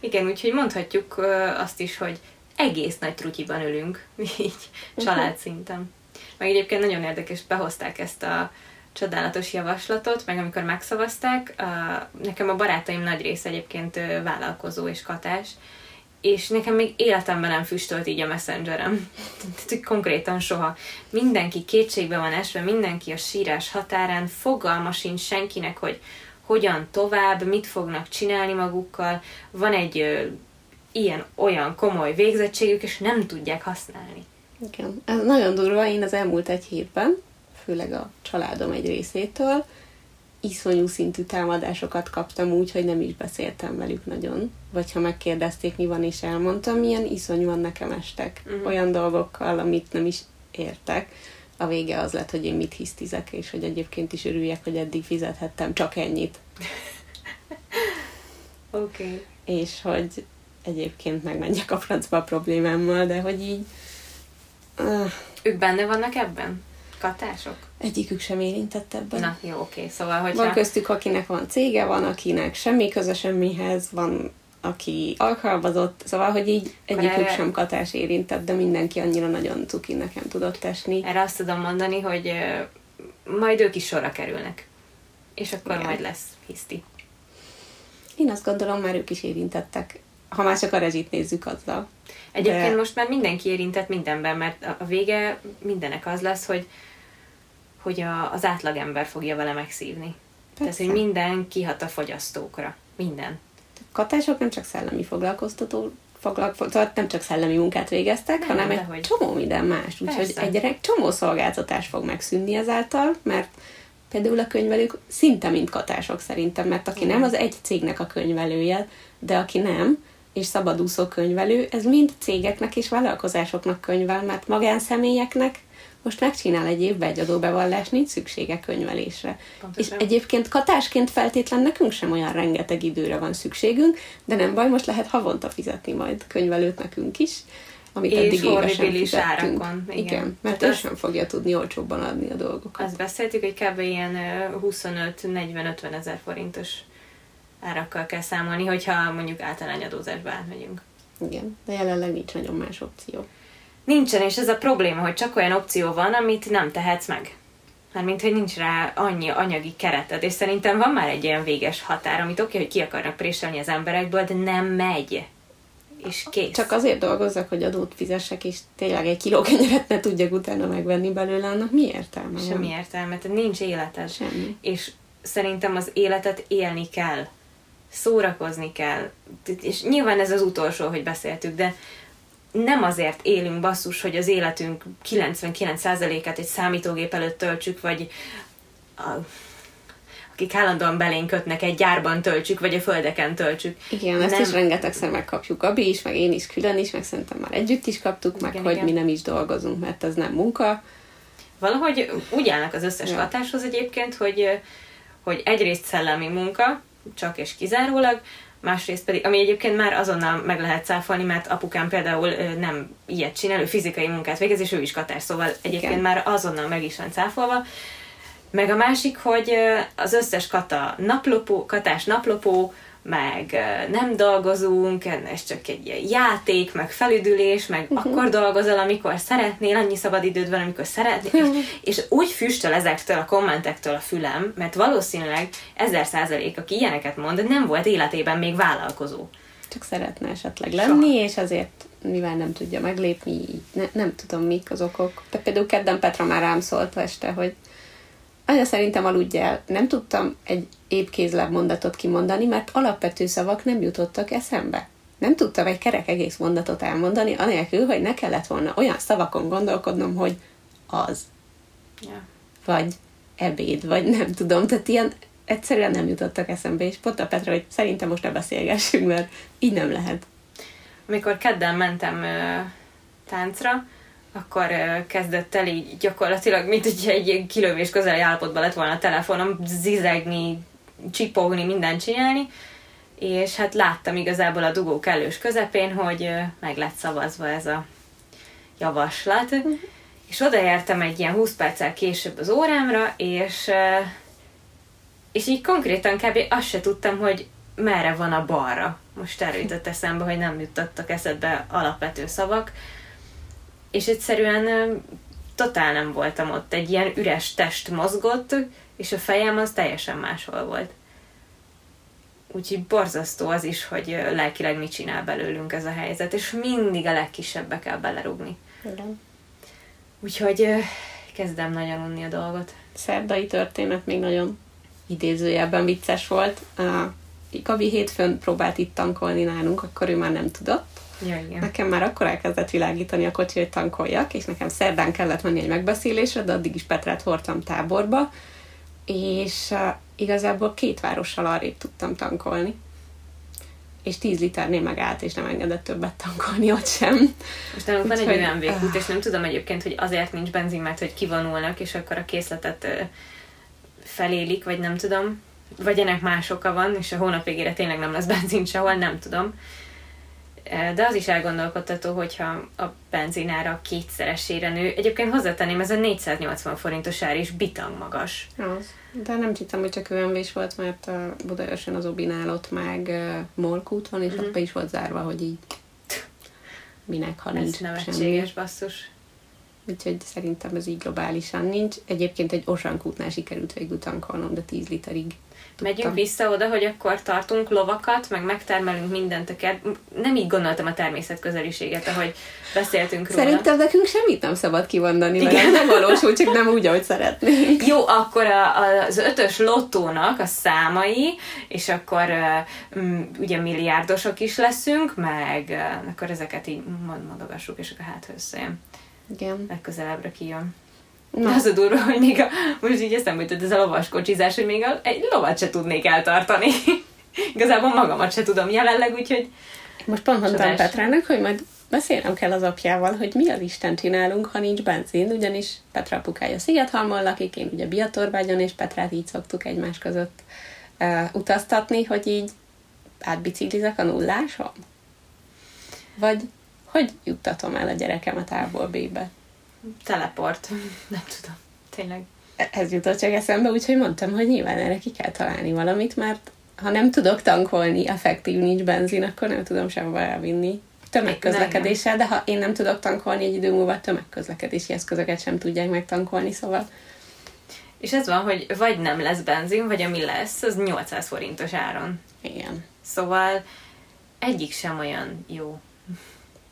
Igen, úgyhogy mondhatjuk azt is, hogy egész nagy trutyiban ülünk, (laughs) így családszinten. Meg egyébként nagyon érdekes, behozták ezt a csodálatos javaslatot, meg amikor megszavazták, nekem a barátaim nagy része egyébként vállalkozó és katás, és nekem még életemben nem füstölt így a messengerem. Konkrétan soha. Mindenki kétségbe van esve, mindenki a sírás határán, fogalma sincs senkinek, hogy hogyan tovább, mit fognak csinálni magukkal. Van egy ilyen-olyan komoly végzettségük, és nem tudják használni. Igen, ez nagyon durva. Én az elmúlt egy hétben, főleg a családom egy részétől, iszonyú szintű támadásokat kaptam úgy, hogy nem is beszéltem velük nagyon. Vagy ha megkérdezték, mi van, és elmondtam, milyen iszonyúan nekem estek. Uh-huh. Olyan dolgokkal, amit nem is értek. A vége az lett, hogy én mit hisztizek, és hogy egyébként is örüljek, hogy eddig fizethettem csak ennyit. (laughs) Oké. Okay. És hogy egyébként megmenjek a francba a problémámmal, de hogy így... Uh, ők benne vannak ebben? Katások? Egyikük sem érintett ebben. Na, jó, oké. Szóval, hogyha... Van köztük, akinek van cége, van, akinek semmi köze semmihez, van, aki alkalmazott, szóval, hogy így egyikük erre... sem katás érintett, de mindenki annyira nagyon cuki nekem tudott esni. Erre azt tudom mondani, hogy majd ők is sorra kerülnek. És akkor Igen. majd lesz hiszti. Én azt gondolom, már ők is érintettek ha már csak a rezsit nézzük azzal. Egyébként De... most már mindenki érintett mindenben, mert a vége mindenek az lesz, hogy, hogy a, az átlagember fogja vele megszívni. Persze. Tehát, hogy minden kihat a fogyasztókra. Minden. A katások nem csak szellemi foglalkoztató foglalkoztat, nem csak szellemi munkát végeztek, nem, hanem egy hogy... csomó minden más. Úgyhogy egy csomó szolgáltatás fog megszűnni ezáltal, mert például a könyvelők szinte mind katások szerintem, mert aki nem, az egy cégnek a könyvelője, de aki nem, és szabadúszó könyvelő, ez mind cégeknek és vállalkozásoknak könyvel, mert magánszemélyeknek most megcsinál egy évbe egy adóbevallást, nincs szüksége könyvelésre. Pontosan. És egyébként katásként feltétlen nekünk sem olyan rengeteg időre van szükségünk, de nem baj, most lehet havonta fizetni majd könyvelőt nekünk is, amit és eddig évesen fizettünk. Árakon. Igen, igen mert ő sem fogja tudni olcsóbban adni a dolgokat. Azt beszéltük, hogy kb. ilyen 25-40-50 ezer forintos árakkal kell számolni, hogyha mondjuk általányadózásba átmegyünk. Igen, de jelenleg nincs nagyon más opció. Nincsen, és ez a probléma, hogy csak olyan opció van, amit nem tehetsz meg. Mármint, hogy nincs rá annyi anyagi kereted, és szerintem van már egy olyan véges határ, amit oké, hogy ki akarnak préselni az emberekből, de nem megy. És kész. Csak azért dolgozzak, hogy adót fizessek, és tényleg egy kiló kenyeret ne tudjak utána megvenni belőle, annak mi értelme Semmi értelme, tehát nincs életed. Semmi. És szerintem az életet élni kell szórakozni kell, és nyilván ez az utolsó, hogy beszéltük, de nem azért élünk basszus, hogy az életünk 99%-át egy számítógép előtt töltsük, vagy a, akik állandóan belénk kötnek, egy gyárban töltsük, vagy a földeken töltsük. Igen, ezt nem. is rengetegszer megkapjuk, Abi is, meg én is külön is, meg szerintem már együtt is kaptuk, meg igen, hogy igen. mi nem is dolgozunk, mert ez nem munka. Valahogy úgy állnak az összes ja. hatáshoz egyébként, hogy, hogy egyrészt szellemi munka, csak és kizárólag, másrészt pedig, ami egyébként már azonnal meg lehet cáfolni, mert apukám például nem ilyet csinál, ő fizikai munkát végez, és ő is katás, szóval egyébként Igen. már azonnal meg is van cáfolva. Meg a másik, hogy az összes kata naplopó, katás naplopó, meg nem dolgozunk, ez csak egy játék, meg felüdülés, meg uh-huh. akkor dolgozol, amikor szeretnél, annyi szabadidőd van, amikor szeretnél, uh-huh. és, és úgy füstöl ezektől a kommentektől a fülem, mert valószínűleg ezer százalék, aki ilyeneket mond, nem volt életében még vállalkozó. Csak szeretne esetleg lenni, Soha. és azért mivel nem tudja meglépni, ne, nem tudom mik az okok. De például kedden Petra már rám szólt este, hogy anya szerintem aludj el. Nem tudtam egy épkézlebb mondatot kimondani, mert alapvető szavak nem jutottak eszembe. Nem tudtam egy kerek egész mondatot elmondani, anélkül, hogy ne kellett volna olyan szavakon gondolkodnom, hogy az. Ja. Vagy ebéd, vagy nem tudom. Tehát ilyen egyszerűen nem jutottak eszembe, és pont a Petra, hogy szerintem most ne beszélgessünk, mert így nem lehet. Amikor kedden mentem ö, táncra, akkor kezdett el így gyakorlatilag, mint hogy egy kilövés közeli állapotban lett volna a telefonom, zizegni, csipogni, mindent csinálni, és hát láttam igazából a dugó kellős közepén, hogy meg lett szavazva ez a javaslat, uh-huh. és odaértem egy ilyen 20 perccel később az órámra, és és így konkrétan kb. azt se tudtam, hogy merre van a balra. Most erről jutott eszembe, hogy nem jutottak eszedbe alapvető szavak, és egyszerűen totál nem voltam ott. Egy ilyen üres test mozgott, és a fejem az teljesen máshol volt. Úgyhogy borzasztó az is, hogy lelkileg mit csinál belőlünk ez a helyzet, és mindig a legkisebbe kell belerugni. Igen. Úgyhogy kezdem nagyon unni a dolgot. Szerdai történet még nagyon idézőjelben vicces volt. A Gabi hétfőn próbált itt tankolni nálunk, akkor ő már nem tudott, Ja, igen. Nekem már akkor elkezdett világítani a kocsi, hogy tankoljak, és nekem szerdán kellett menni egy megbeszélésre, de addig is Petrát hordtam táborba, és uh, igazából két várossal arrébb tudtam tankolni. És 10 liternél megállt, és nem engedett többet tankolni ott sem. Most nálunk van egy olyan végút, és nem tudom egyébként, hogy azért nincs benzin, mert hogy kivonulnak, és akkor a készletet uh, felélik, vagy nem tudom. Vagy ennek más oka van, és a hónap végére tényleg nem lesz benzin sehol, nem tudom de az is elgondolkodtató, hogyha a benzinára kétszeresére nő. Egyébként hozzátenném, ez a 480 forintos ár is bitang magas. Az. De nem tudtam, hogy csak ömv volt, mert a Budaörsön az Obinál ott meg uh, Molkút van, és mm-hmm. ott be is volt zárva, hogy így (tsk) minek, ha ez nincs nevetséges basszus. Úgyhogy szerintem ez így globálisan nincs. Egyébként egy Osankútnál sikerült végül tankolnom, de 10 literig Tudtam. Megyünk vissza oda, hogy akkor tartunk lovakat, meg megtermelünk mindent a kert. Nem így gondoltam a természet közeliséget, ahogy beszéltünk róla. Szerintem nekünk semmit nem szabad kivondani, mert nem valósul, csak nem úgy, ahogy szeretnénk. Jó, akkor a, a, az ötös lottónak a számai, és akkor uh, ugye milliárdosok is leszünk, meg akkor ezeket így mondogassuk, és akkor hát összejön. Igen. Legközelebbre kijön. Na. Az a durva, hogy még a, most így eszembe jutott ez a lovaskocsizás, hogy még a, egy lovat se tudnék eltartani. (laughs) Igazából magamat se tudom jelenleg, úgyhogy... Most pont mondtam Petrának, hogy majd beszélnem kell az apjával, hogy mi az Isten csinálunk, ha nincs benzin, ugyanis Petra apukája Szigethalmon lakik, én ugye Biatorbágyon, és Petrát így szoktuk egymás között uh, utaztatni, hogy így átbiciklizek a nulláson? Vagy hogy juttatom el a gyerekemet A-ból B-be? Teleport. (laughs) Nem tudom. Tényleg. Ez jutott csak eszembe, úgyhogy mondtam, hogy nyilván erre ki kell találni valamit, mert ha nem tudok tankolni, effektív nincs benzin, akkor nem tudom sehova elvinni. Tömegközlekedéssel, de ha én nem tudok tankolni egy idő múlva, tömegközlekedési eszközöket sem tudják megtankolni, szóval... És ez van, hogy vagy nem lesz benzin, vagy ami lesz, az 800 forintos áron. Igen. Szóval egyik sem olyan jó.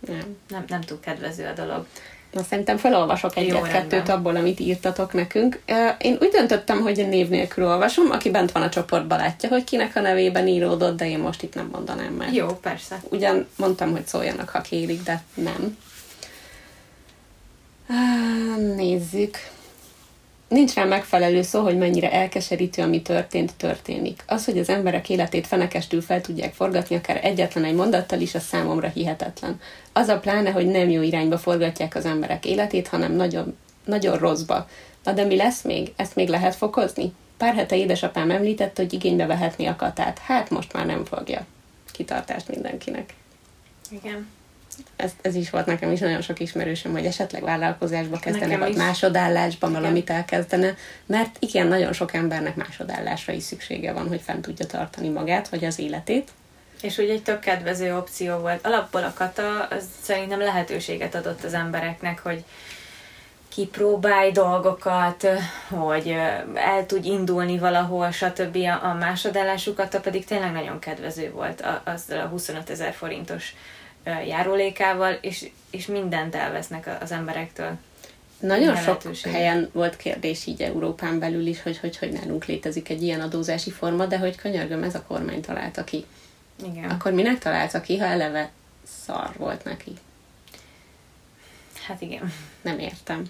Nem. Nem, nem túl kedvező a dolog. Na, szerintem felolvasok egyet-kettőt abból, amit írtatok nekünk. Én úgy döntöttem, hogy a név nélkül olvasom, aki bent van a csoportban látja, hogy kinek a nevében íródott, de én most itt nem mondanám meg. Jó, persze. Ugyan mondtam, hogy szóljanak, ha kérik, de nem. Nézzük. Nincs rá megfelelő szó, hogy mennyire elkeserítő, ami történt, történik. Az, hogy az emberek életét fenekestül fel tudják forgatni, akár egyetlen egy mondattal is, az számomra hihetetlen. Az a pláne, hogy nem jó irányba forgatják az emberek életét, hanem nagyon, nagyon rosszba. Na de mi lesz még? Ezt még lehet fokozni? pár hete édesapám említette, hogy igénybe vehetné a katát. Hát most már nem fogja. Kitartást mindenkinek. Igen. Ez, ez is volt nekem is nagyon sok ismerősöm, hogy esetleg vállalkozásba kezdene, vagy másodállásban igen. valamit elkezdene, mert igen, nagyon sok embernek másodállásra is szüksége van, hogy fent tudja tartani magát, vagy az életét. És ugye egy tök kedvező opció volt. Alapból a kata az szerintem lehetőséget adott az embereknek, hogy kipróbálj dolgokat, hogy el tudj indulni valahol, stb. A másodállásukat, pedig tényleg nagyon kedvező volt azzal a 25 ezer forintos járulékával, és, és mindent elvesznek az emberektől. Nagyon sok helyen volt kérdés így Európán belül is, hogy, hogy hogy nálunk létezik egy ilyen adózási forma, de hogy könyörgöm, ez a kormány találta ki. Igen. Akkor minek találta ki, ha eleve szar volt neki? Hát igen. Nem értem.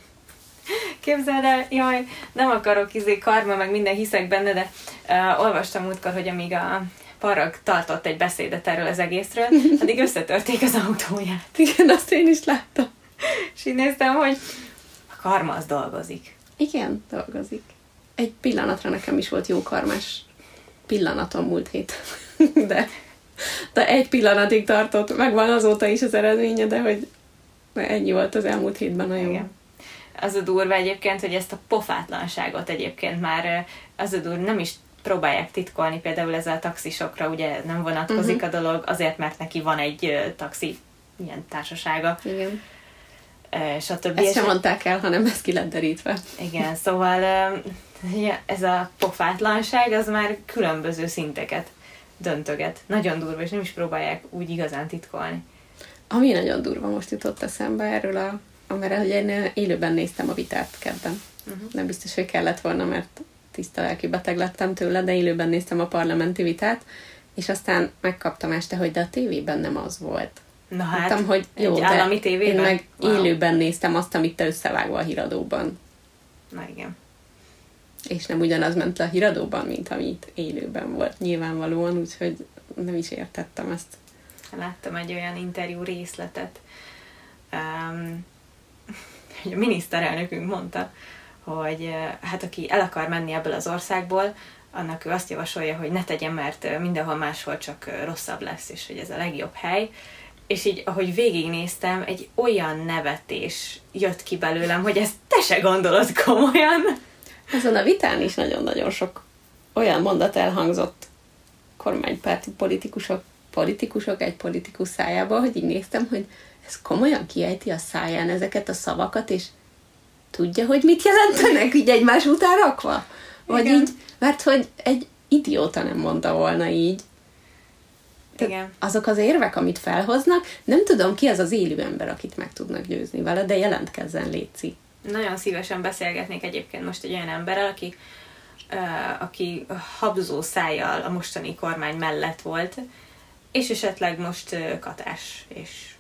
Képzeld el, jaj, nem akarok izé karma, meg minden hiszek benne, de uh, olvastam útkor, hogy amíg a Parag tartott egy beszédet erről az egészről, addig összetörték az autóját. (laughs) Igen, azt én is láttam. És így néztem, hogy a karma az dolgozik. Igen, dolgozik. Egy pillanatra nekem is volt jó karmás pillanatom múlt hét. (laughs) De, de egy pillanatig tartott, megvan azóta is az eredménye, de hogy ennyi volt az elmúlt hétben a jó. Igen az a durva egyébként, hogy ezt a pofátlanságot egyébként már az a durva nem is próbálják titkolni, például ez a taxisokra ugye nem vonatkozik uh-huh. a dolog, azért, mert neki van egy uh, taxi ilyen társasága. Igen. Uh, stb. Ezt sem mondták el, hanem ez ki lett derítve. Igen, szóval uh, ez a pofátlanság az már különböző szinteket döntöget. Nagyon durva, és nem is próbálják úgy igazán titkolni. Ami nagyon durva most jutott eszembe erről a amire ugye én élőben néztem a vitát kedden. Uh-huh. Nem biztos, hogy kellett volna, mert tiszta lelki beteg lettem tőle, de élőben néztem a parlamenti vitát, és aztán megkaptam este, hogy de a tévében nem az volt. Na hát, Mondtam, hogy jó, egy de állami tévében? én meg wow. élőben néztem azt, amit te összevágva a híradóban. Na igen. És nem ugyanaz ment le a híradóban, mint amit élőben volt nyilvánvalóan, úgyhogy nem is értettem ezt. Láttam egy olyan interjú részletet, um, (laughs) hogy a miniszterelnökünk mondta, hogy hát aki el akar menni ebből az országból, annak ő azt javasolja, hogy ne tegyen, mert mindenhol máshol csak rosszabb lesz, és hogy ez a legjobb hely. És így, ahogy végignéztem, egy olyan nevetés jött ki belőlem, hogy ezt te se gondolod komolyan. Azon a vitán is nagyon-nagyon sok olyan mondat elhangzott kormánypárti politikusok, politikusok egy politikus szájába, hogy így néztem, hogy ez komolyan kiejti a száján ezeket a szavakat, és tudja, hogy mit jelentenek, így egymás után rakva? Vagy Igen. így, mert hogy egy idióta nem mondta volna így. Igen. Azok az érvek, amit felhoznak, nem tudom ki az az élő ember, akit meg tudnak győzni vele, de jelentkezzen, Léci. Nagyon szívesen beszélgetnék egyébként most egy olyan emberrel, aki, uh, aki habzó szájjal a mostani kormány mellett volt, és esetleg most uh, katás, és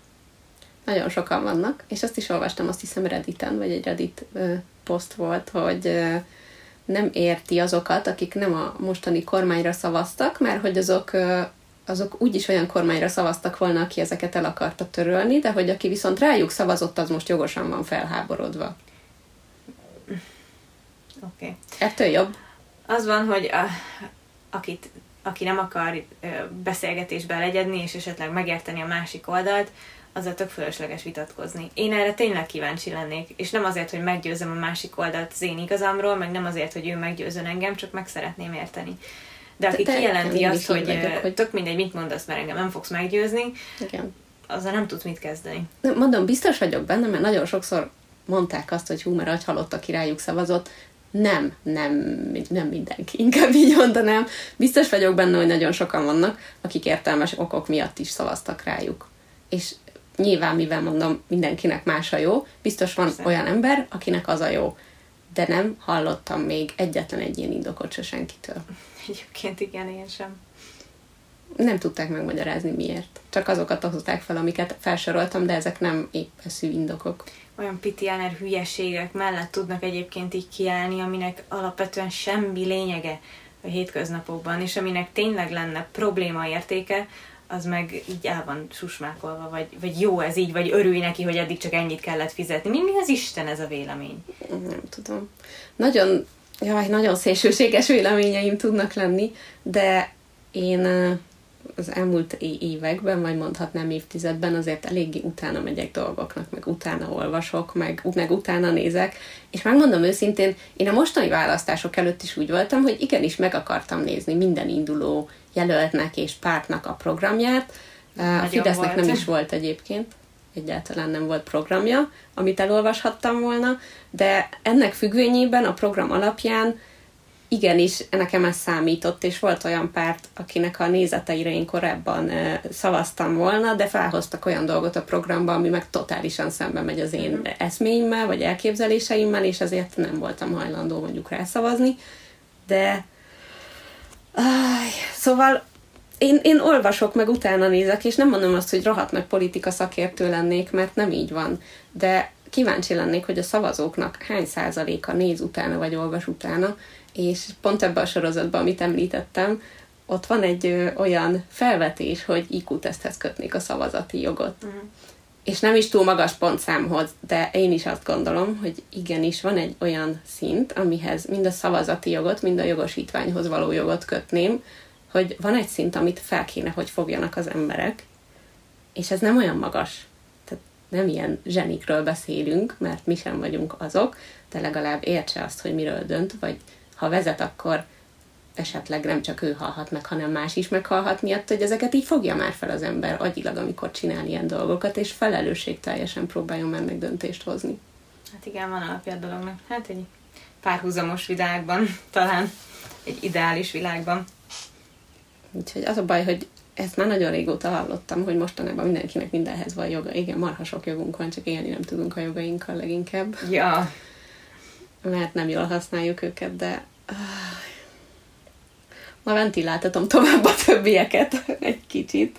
nagyon sokan vannak, és azt is olvastam, azt hiszem Redditen, vagy egy Reddit poszt volt, hogy nem érti azokat, akik nem a mostani kormányra szavaztak, mert hogy azok azok úgyis olyan kormányra szavaztak volna, aki ezeket el akarta törölni, de hogy aki viszont rájuk szavazott, az most jogosan van felháborodva. Oké. Okay. Ettől jobb? Az van, hogy a, akit, aki nem akar beszélgetésbe legyedni, és esetleg megérteni a másik oldalt, azzal tök fölösleges vitatkozni. Én erre tényleg kíváncsi lennék, és nem azért, hogy meggyőzem a másik oldalt az én igazamról, meg nem azért, hogy ő meggyőzön engem, csak meg szeretném érteni. De aki kijelenti azt, hogy, vagyok, hogy tök mindegy, mit mondasz, mert engem nem fogsz meggyőzni, Igen. azzal nem tudsz mit kezdeni. Mondom, biztos vagyok benne, mert nagyon sokszor mondták azt, hogy hú, mert agy halott, aki rájuk szavazott, nem, nem, nem mindenki, inkább így mondanám. Biztos vagyok benne, hogy nagyon sokan vannak, akik értelmes okok miatt is szavaztak rájuk. És nyilván, mivel mondom, mindenkinek más a jó, biztos van Persze. olyan ember, akinek az a jó. De nem hallottam még egyetlen egy ilyen indokot se senkitől. Egyébként igen, én sem. Nem tudták megmagyarázni miért. Csak azokat hozták fel, amiket felsoroltam, de ezek nem épeszű indokok. Olyan pitiáner hülyeségek mellett tudnak egyébként így kiállni, aminek alapvetően semmi lényege a hétköznapokban, és aminek tényleg lenne probléma értéke, az meg így el van susmákolva, vagy, vagy jó ez így, vagy örülj neki, hogy eddig csak ennyit kellett fizetni. Mi, mi az Isten ez a vélemény? Nem tudom. Nagyon jaj, nagyon szélsőséges véleményeim tudnak lenni, de én az elmúlt években, vagy mondhatnám évtizedben azért eléggé utána megyek dolgoknak, meg utána olvasok, meg, meg utána nézek, és megmondom őszintén, én a mostani választások előtt is úgy voltam, hogy igenis meg akartam nézni minden induló jelöltnek és pártnak a programját. Nagyon a Fidesznek volt. nem is volt egyébként, egyáltalán nem volt programja, amit elolvashattam volna, de ennek függvényében a program alapján igenis nekem ez számított, és volt olyan párt, akinek a nézeteire én korábban szavaztam volna, de felhoztak olyan dolgot a programba, ami meg totálisan szembe megy az én uh-huh. eszméimmel, vagy elképzeléseimmel, és azért nem voltam hajlandó mondjuk rászavazni. De Aj, szóval én, én olvasok, meg utána nézek, és nem mondom azt, hogy rohadt meg politika szakértő lennék, mert nem így van. De kíváncsi lennék, hogy a szavazóknak hány százaléka néz utána, vagy olvas utána, és pont ebben a sorozatban, amit említettem, ott van egy ö, olyan felvetés, hogy IQ-teszthez kötnék a szavazati jogot. Uh-huh. És nem is túl magas pontszámhoz, de én is azt gondolom, hogy igenis van egy olyan szint, amihez mind a szavazati jogot, mind a jogosítványhoz való jogot kötném, hogy van egy szint, amit fel kéne, hogy fogjanak az emberek, és ez nem olyan magas. Tehát nem ilyen zsenikről beszélünk, mert mi sem vagyunk azok, de legalább értse azt, hogy miről dönt, vagy ha vezet, akkor esetleg nem csak ő halhat meg, hanem más is meghalhat miatt, hogy ezeket így fogja már fel az ember agyilag, amikor csinál ilyen dolgokat, és felelősség teljesen próbáljon már meg döntést hozni. Hát igen, van alapja a dolognak. Hát egy párhuzamos világban, (laughs) talán egy ideális világban. Úgyhogy az a baj, hogy ezt már nagyon régóta hallottam, hogy mostanában mindenkinek mindenhez van joga. Igen, marha sok jogunk van, csak élni nem tudunk a jogainkkal leginkább. Ja. Mert nem jól használjuk őket, de Ma ventiláltatom tovább a többieket (laughs) egy kicsit.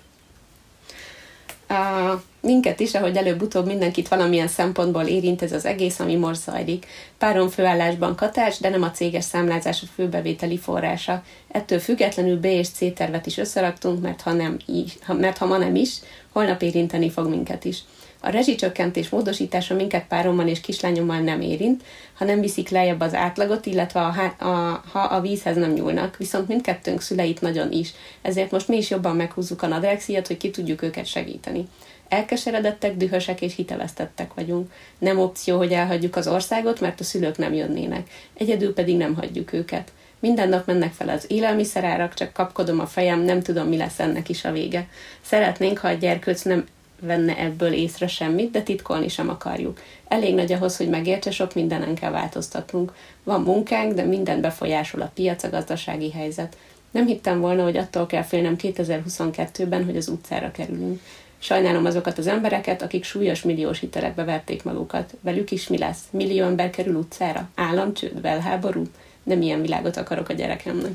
Uh, minket is, ahogy előbb-utóbb mindenkit valamilyen szempontból érint ez az egész, ami most zajlik. Páron főállásban katás, de nem a céges számlázás a főbevételi forrása. Ettől függetlenül B és C tervet is összeraktunk, mert ha, nem is, mert ha ma nem is, holnap érinteni fog minket is. A rezsicsökkentés módosítása minket párommal és kislányommal nem érint, ha nem viszik lejjebb az átlagot, illetve a, a, ha a vízhez nem nyúlnak, viszont mindkettőnk szüleit nagyon is, ezért most mi is jobban meghúzzuk a nadrágszíjat, hogy ki tudjuk őket segíteni. Elkeseredettek, dühösek és hitevesztettek vagyunk. Nem opció, hogy elhagyjuk az országot, mert a szülők nem jönnének. Egyedül pedig nem hagyjuk őket. Minden nap mennek fel az élelmiszerárak, csak kapkodom a fejem, nem tudom, mi lesz ennek is a vége. Szeretnénk, ha a gyerkőc nem venne ebből észre semmit, de titkolni sem akarjuk. Elég nagy ahhoz, hogy megértse, sok mindenen kell változtatnunk. Van munkánk, de minden befolyásol a piac, a gazdasági helyzet. Nem hittem volna, hogy attól kell félnem 2022-ben, hogy az utcára kerülünk. Sajnálom azokat az embereket, akik súlyos milliós hitelekbe verték magukat. Velük is mi lesz? Millió ember kerül utcára? Államcsőd? Belháború? Nem ilyen világot akarok a gyerekemnek.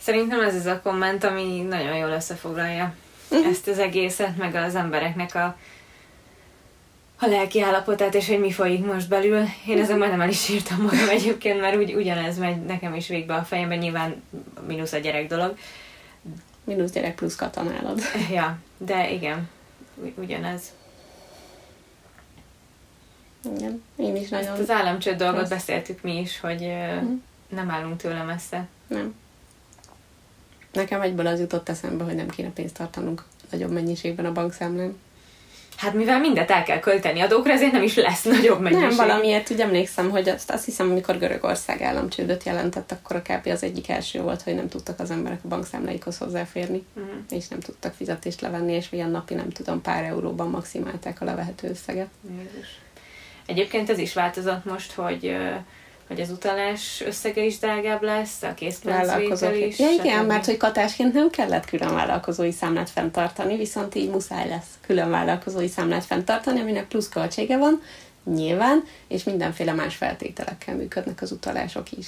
Szerintem ez az a komment, ami nagyon jól összefoglalja uh-huh. ezt az egészet, meg az embereknek a, a lelki állapotát, és hogy mi folyik most belül. Én ezen majdnem el is írtam magam egyébként, mert úgy, ugyanez megy nekem is végbe a fejemben, nyilván mínusz a gyerek dolog. Mínusz gyerek plusz katonálod. (laughs) Ja, de igen, ugyanez. Igen, én is nagyon... Ezt az államcsőd dolgot rossz. beszéltük mi is, hogy uh-huh. nem állunk tőle messze. Nem. Nekem egyből az jutott eszembe, hogy nem kéne pénzt tartanunk nagyobb mennyiségben a bankszámlán. Hát mivel mindet el kell költeni adókra, ezért nem is lesz nagyobb mennyiség. Nem, valamiért úgy emlékszem, hogy azt, azt hiszem, amikor Görögország államcsődöt jelentett, akkor a KP az egyik első volt, hogy nem tudtak az emberek a bankszámláikhoz hozzáférni, uh-huh. és nem tudtak fizetést levenni, és olyan napi, nem tudom, pár euróban maximálták a levehető összeget. Jézus. Egyébként ez is változott most, hogy hogy az utalás összege is drágább lesz, a készpénzvétel is. Ja, igen, mert hogy katásként nem kellett külön vállalkozói számlát fenntartani, viszont így muszáj lesz külön vállalkozói számlát fenntartani, aminek plusz költsége van, nyilván, és mindenféle más feltételekkel működnek az utalások is.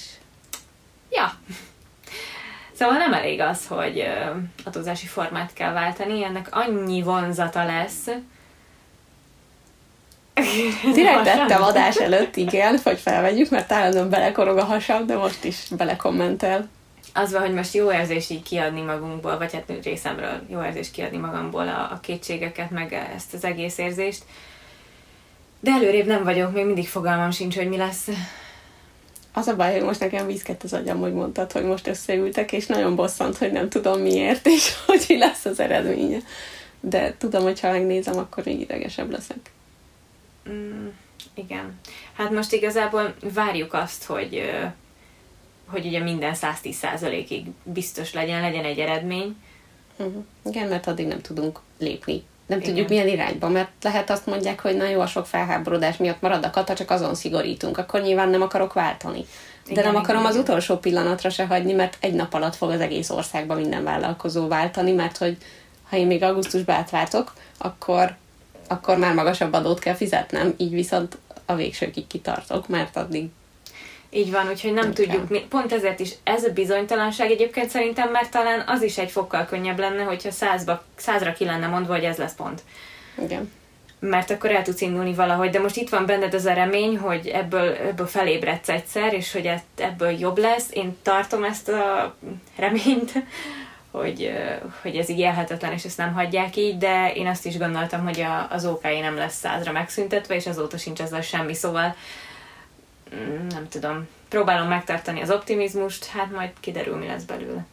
Ja. Szóval nem elég az, hogy adózási formát kell váltani, ennek annyi vonzata lesz, Direkt tettem adás előtt, igen, hogy felvegyük, mert állandóan belekorog a hasam, de most is belekommentel. Az van, hogy most jó érzés így kiadni magunkból, vagy hát részemről jó érzés kiadni magamból a, a kétségeket, meg ezt az egész érzést. De előrébb nem vagyok, még mindig fogalmam sincs, hogy mi lesz. az a baj, hogy most nekem vízkett az agyam, hogy mondtad, hogy most összeültek, és nagyon bosszant, hogy nem tudom miért, és (laughs) hogy lesz az eredménye. De tudom, hogy ha megnézem, akkor még idegesebb leszek. Mm, igen. Hát most igazából várjuk azt, hogy, hogy ugye minden 110%-ig biztos legyen, legyen egy eredmény. Uh-huh. Igen, mert addig nem tudunk lépni nem Igen. tudjuk milyen irányba, mert lehet azt mondják, hogy na jó, a sok felháborodás miatt marad a kata, csak azon szigorítunk, akkor nyilván nem akarok váltani. De igen, nem akarom igen, az utolsó pillanatra se hagyni, mert egy nap alatt fog az egész országban minden vállalkozó váltani, mert hogy ha én még augusztusban átváltok, akkor, akkor már magasabb adót kell fizetnem, így viszont a végsőkig kitartok, mert addig így van, úgyhogy nem okay. tudjuk, mi, pont ezért is ez a bizonytalanság egyébként szerintem, mert talán az is egy fokkal könnyebb lenne, hogyha százba, százra ki lenne mondva, hogy ez lesz pont. Igen. Mert akkor el tudsz indulni valahogy, de most itt van benned az a remény, hogy ebből, ebből felébredsz egyszer, és hogy ebből jobb lesz. Én tartom ezt a reményt, hogy, hogy ez így élhetetlen, és ezt nem hagyják így, de én azt is gondoltam, hogy a, az OK nem lesz százra megszüntetve, és azóta sincs ezzel semmi, szóval Mm, nem tudom, próbálom megtartani az optimizmust, hát majd kiderül, mi lesz belőle.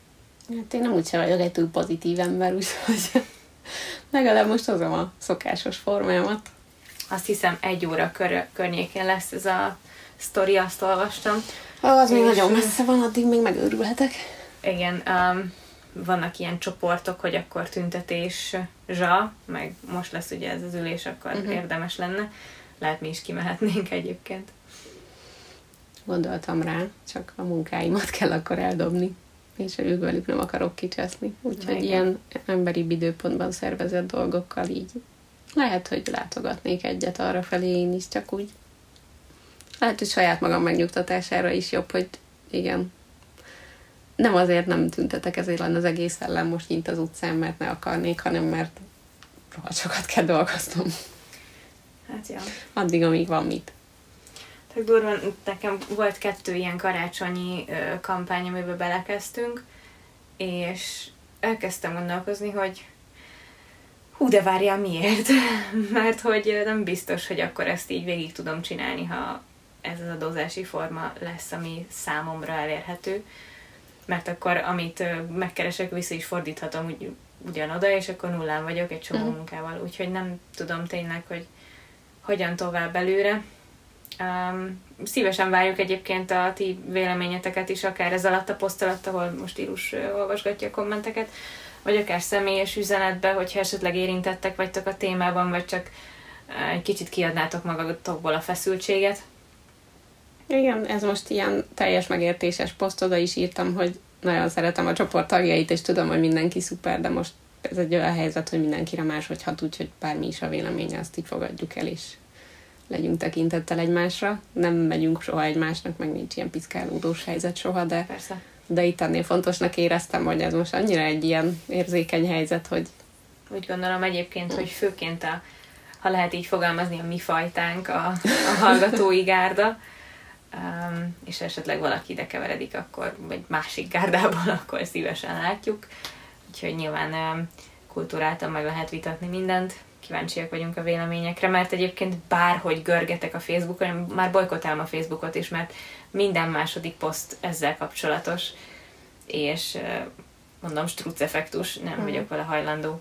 Hát én nem úgy sem vagyok egy túl pozitív ember, úgyhogy (laughs) legalább most hozom a szokásos formámat. Azt hiszem egy óra kör- környékén lesz ez a sztori, azt olvastam. Az még nagyon messze van, addig még megőrülhetek. Igen, um, vannak ilyen csoportok, hogy akkor tüntetés zsa, meg most lesz ugye ez az ülés, akkor uh-huh. érdemes lenne. Lehet mi is kimehetnénk egyébként gondoltam rá, csak a munkáimat kell akkor eldobni, és ők velük nem akarok kicseszni. Úgyhogy ilyen emberi időpontban szervezett dolgokkal így lehet, hogy látogatnék egyet arra felé én is, csak úgy lehet, hogy saját magam megnyugtatására is jobb, hogy igen, nem azért nem tüntetek, ezért lenne az egész ellen most nyint az utcán, mert ne akarnék, hanem mert rohadt sokat kell dolgoznom. Hát ja. Addig, amíg van mit. Tök durva, nekem volt kettő ilyen karácsonyi kampány, amiben belekezdtünk, és elkezdtem gondolkozni, hogy hú, de várjál, miért? (laughs) Mert hogy nem biztos, hogy akkor ezt így végig tudom csinálni, ha ez az adózási forma lesz, ami számomra elérhető. Mert akkor, amit megkeresek, vissza is fordíthatom úgy, ugyanoda, és akkor nullán vagyok egy csomó uh-huh. munkával. Úgyhogy nem tudom tényleg, hogy hogyan tovább előre. Um, szívesen várjuk egyébként a ti véleményeteket is, akár ez alatt a poszt alatt, ahol most írus uh, olvasgatja a kommenteket, vagy akár személyes üzenetbe, hogyha esetleg érintettek vagytok a témában, vagy csak egy kicsit kiadnátok magatokból a feszültséget. Igen, ez most ilyen teljes megértéses poszt, oda is írtam, hogy nagyon szeretem a csoport tagjait, és tudom, hogy mindenki szuper, de most ez egy olyan helyzet, hogy mindenkire máshogy hat, úgyhogy bármi is a véleménye, azt így fogadjuk el, és legyünk tekintettel egymásra. Nem megyünk soha egymásnak, meg nincs ilyen piszkálódós helyzet soha, de, Persze. de itt ennél fontosnak éreztem, hogy ez most annyira egy ilyen érzékeny helyzet, hogy... Úgy gondolom egyébként, hogy főként a, ha lehet így fogalmazni, a mi fajtánk, a, a hallgatói gárda, um, és esetleg valaki ide keveredik, akkor, vagy másik gárdából, (laughs) akkor szívesen látjuk. Úgyhogy nyilván um, kultúráltan meg lehet vitatni mindent kíváncsiak vagyunk a véleményekre, mert egyébként bárhogy görgetek a Facebookon, én már bolykotálom a Facebookot is, mert minden második poszt ezzel kapcsolatos, és mondom, struc effektus, nem hmm. vagyok vele hajlandó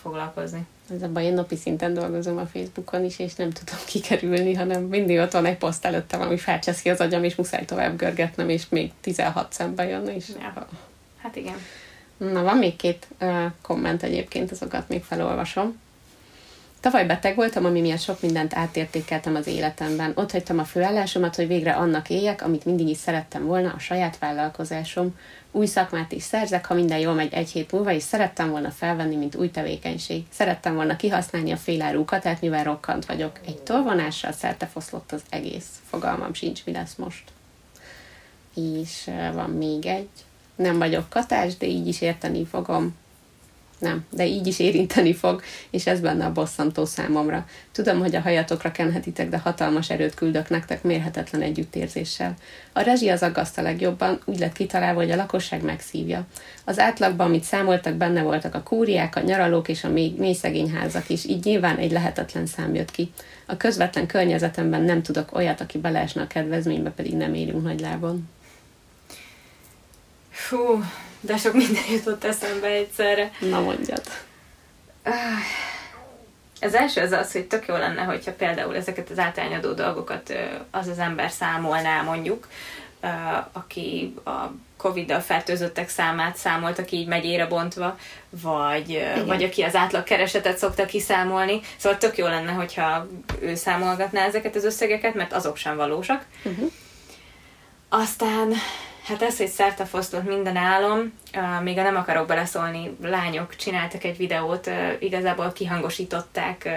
foglalkozni. Ez a baj, én napi szinten dolgozom a Facebookon is, és nem tudom kikerülni, hanem mindig ott van egy poszt előttem, ami felcseszi az agyam, és muszáj tovább görgetnem, és még 16 szembe jön, és... Ja. Hát igen. Na, van még két uh, komment egyébként, azokat még felolvasom. Tavaly beteg voltam, ami miatt sok mindent átértékeltem az életemben. Ott hagytam a főállásomat, hogy végre annak éljek, amit mindig is szerettem volna, a saját vállalkozásom. Új szakmát is szerzek, ha minden jól megy egy hét múlva, és szerettem volna felvenni, mint új tevékenység. Szerettem volna kihasználni a félárú katát, mivel rokkant vagyok. Egy tolvonással szerte foszlott az egész. Fogalmam sincs, mi lesz most. És van még egy. Nem vagyok katás, de így is érteni fogom Nem, de így is érinteni fog, és ez benne a bosszantó számomra. Tudom, hogy a hajatokra kenhetitek, de hatalmas erőt küldök nektek mérhetetlen együttérzéssel. A rezsi az aggaszt a legjobban, úgy lett kitalálva, hogy a lakosság megszívja. Az átlagban, amit számoltak, benne voltak a kúriák, a nyaralók és a mély, mély szegény házak is, így nyilván egy lehetetlen szám jött ki. A közvetlen környezetemben nem tudok olyat, aki beleesne a kedvezménybe, pedig nem élünk nagy lábon. Fú, de sok minden (laughs) jutott eszembe egyszerre. Na mondjad. Az első az az, hogy tök jó lenne, hogyha például ezeket az átányadó dolgokat az az ember számolná mondjuk, aki a Covid-dal fertőzöttek számát számolta ki így megyére bontva, vagy, vagy aki az átlag keresetet szokta kiszámolni. Szóval tök jó lenne, hogyha ő számolgatná ezeket az összegeket, mert azok sem valósak. Uh-huh. Aztán Hát ez, hogy szertefosztott minden álom, még a nem akarok beleszólni, lányok csináltak egy videót, igazából kihangosították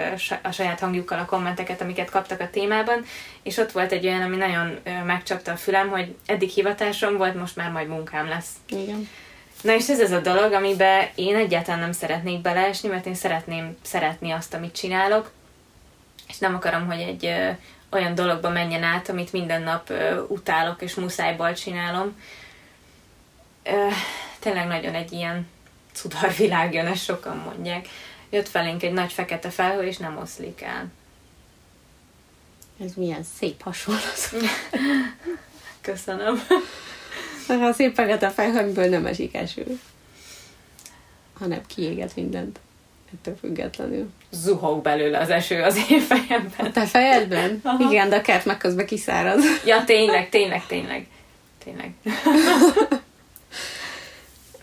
a saját hangjukkal a kommenteket, amiket kaptak a témában, és ott volt egy olyan, ami nagyon megcsapta a fülem, hogy eddig hivatásom volt, most már majd munkám lesz. Igen. Na és ez az a dolog, amiben én egyáltalán nem szeretnék beleesni, mert én szeretném szeretni azt, amit csinálok, és nem akarom, hogy egy olyan dologba menjen át, amit minden nap ö, utálok és muszájból csinálom. Ö, tényleg nagyon egy ilyen cudarvilág (laughs) jön, ezt sokan mondják. Jött felénk egy nagy fekete felhő, és nem oszlik el. Ez milyen szép hasonlat. (laughs) Köszönöm. A szép fekete felhőből nem esik eső, hanem kiéget mindent ettől függetlenül. Zuhog belőle az eső az én fejemben. A te fejedben? Aha. Igen, de a kert meg közben kiszárad. Ja, tényleg, tényleg, tényleg. Tényleg.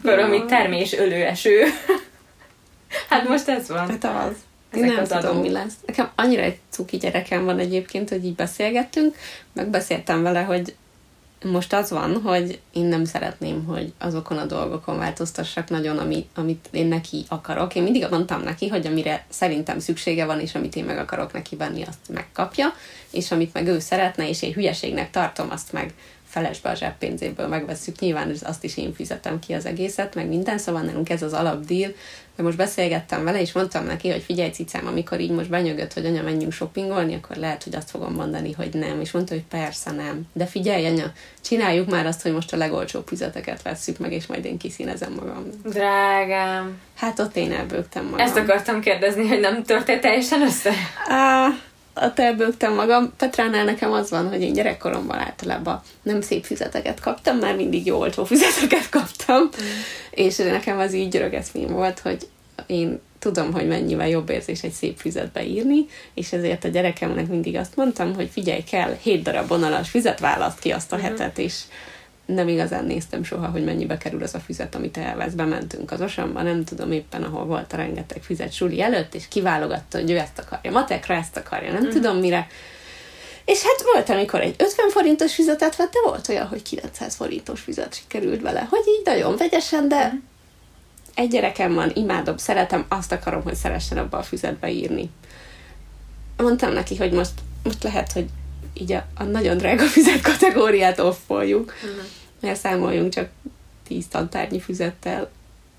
Valami termés ölő eső. Hát most ez van. Hát az. Én nem tudom, adó. mi lesz. Nekem annyira egy cuki gyerekem van egyébként, hogy így beszélgettünk, megbeszéltem vele, hogy most az van, hogy én nem szeretném, hogy azokon a dolgokon változtassak nagyon, ami, amit én neki akarok. Én mindig mondtam neki, hogy amire szerintem szüksége van, és amit én meg akarok neki venni, azt megkapja, és amit meg ő szeretne, és én hülyeségnek tartom, azt meg felesbe a zseppénzéből megveszük. Nyilván azt is én fizetem ki az egészet, meg minden, szóval nálunk ez az alapdíl. Mert most beszélgettem vele, és mondtam neki, hogy figyelj cicám, amikor így most benyögött, hogy anya, menjünk shoppingolni, akkor lehet, hogy azt fogom mondani, hogy nem. És mondta, hogy persze nem. De figyelj, anya, csináljuk már azt, hogy most a legolcsóbb füzeteket vesszük meg, és majd én kiszínezem magam. Drágám. Hát ott én elbőgtem magam. Ezt akartam kérdezni, hogy nem történt teljesen össze? Uh, ott elbőgtem magam. Petránál nekem az van, hogy én gyerekkoromban általában nem szép füzeteket kaptam, már mindig jó olcsó füzeteket kaptam, mm. és nekem az így rögeszmém volt, hogy én tudom, hogy mennyivel jobb érzés egy szép füzetbe írni, és ezért a gyerekemnek mindig azt mondtam, hogy figyelj kell, hét darab vonalas füzet választ ki azt a mm. hetet, és nem igazán néztem soha, hogy mennyibe kerül az a füzet, amit elvesz. Bementünk az osamba, nem tudom éppen, ahol volt a rengeteg füzet suli előtt, és kiválogatta, hogy ő ezt akarja matekra, ezt akarja, nem mm. tudom mire. És hát volt, amikor egy 50 forintos füzetet vett, de volt olyan, hogy 900 forintos füzet sikerült vele, hogy így nagyon vegyesen, de mm. egy gyerekem van, imádom, szeretem, azt akarom, hogy szeressen abba a füzetbe írni. Mondtam neki, hogy most, most lehet, hogy így a, a nagyon drága füzet kategóriát offoljuk. Uh-huh mert számoljunk csak tíz tantárnyi füzettel,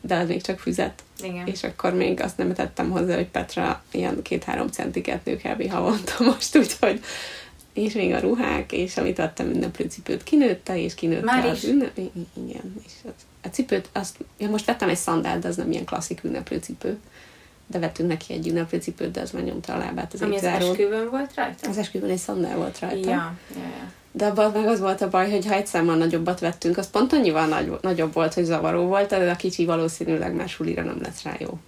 de az még csak füzet. Igen. És akkor még azt nem tettem hozzá, hogy Petra ilyen két-három centiket nő kb. havonta (laughs) most, úgyhogy és még a ruhák, és amit adtam ünneplő cipőt kinőtte, és kinőtte Már az ünnep... Igen, és az, a cipőt, azt, ja, most vettem egy szandált, de az nem ilyen klasszik ünneplő cipő. De vettünk neki egy ünneplő cipőt, de az már nyomta a lábát az Ami az esküvőn volt rajta? Az esküvőn egy szandál volt rajta. Ja, ja, ja. De abban meg az volt a baj, hogy ha egy számmal nagyobbat vettünk, az pont annyival nagy, nagyobb volt, hogy zavaró volt, de a kicsi valószínűleg már sulira nem lesz rá jó.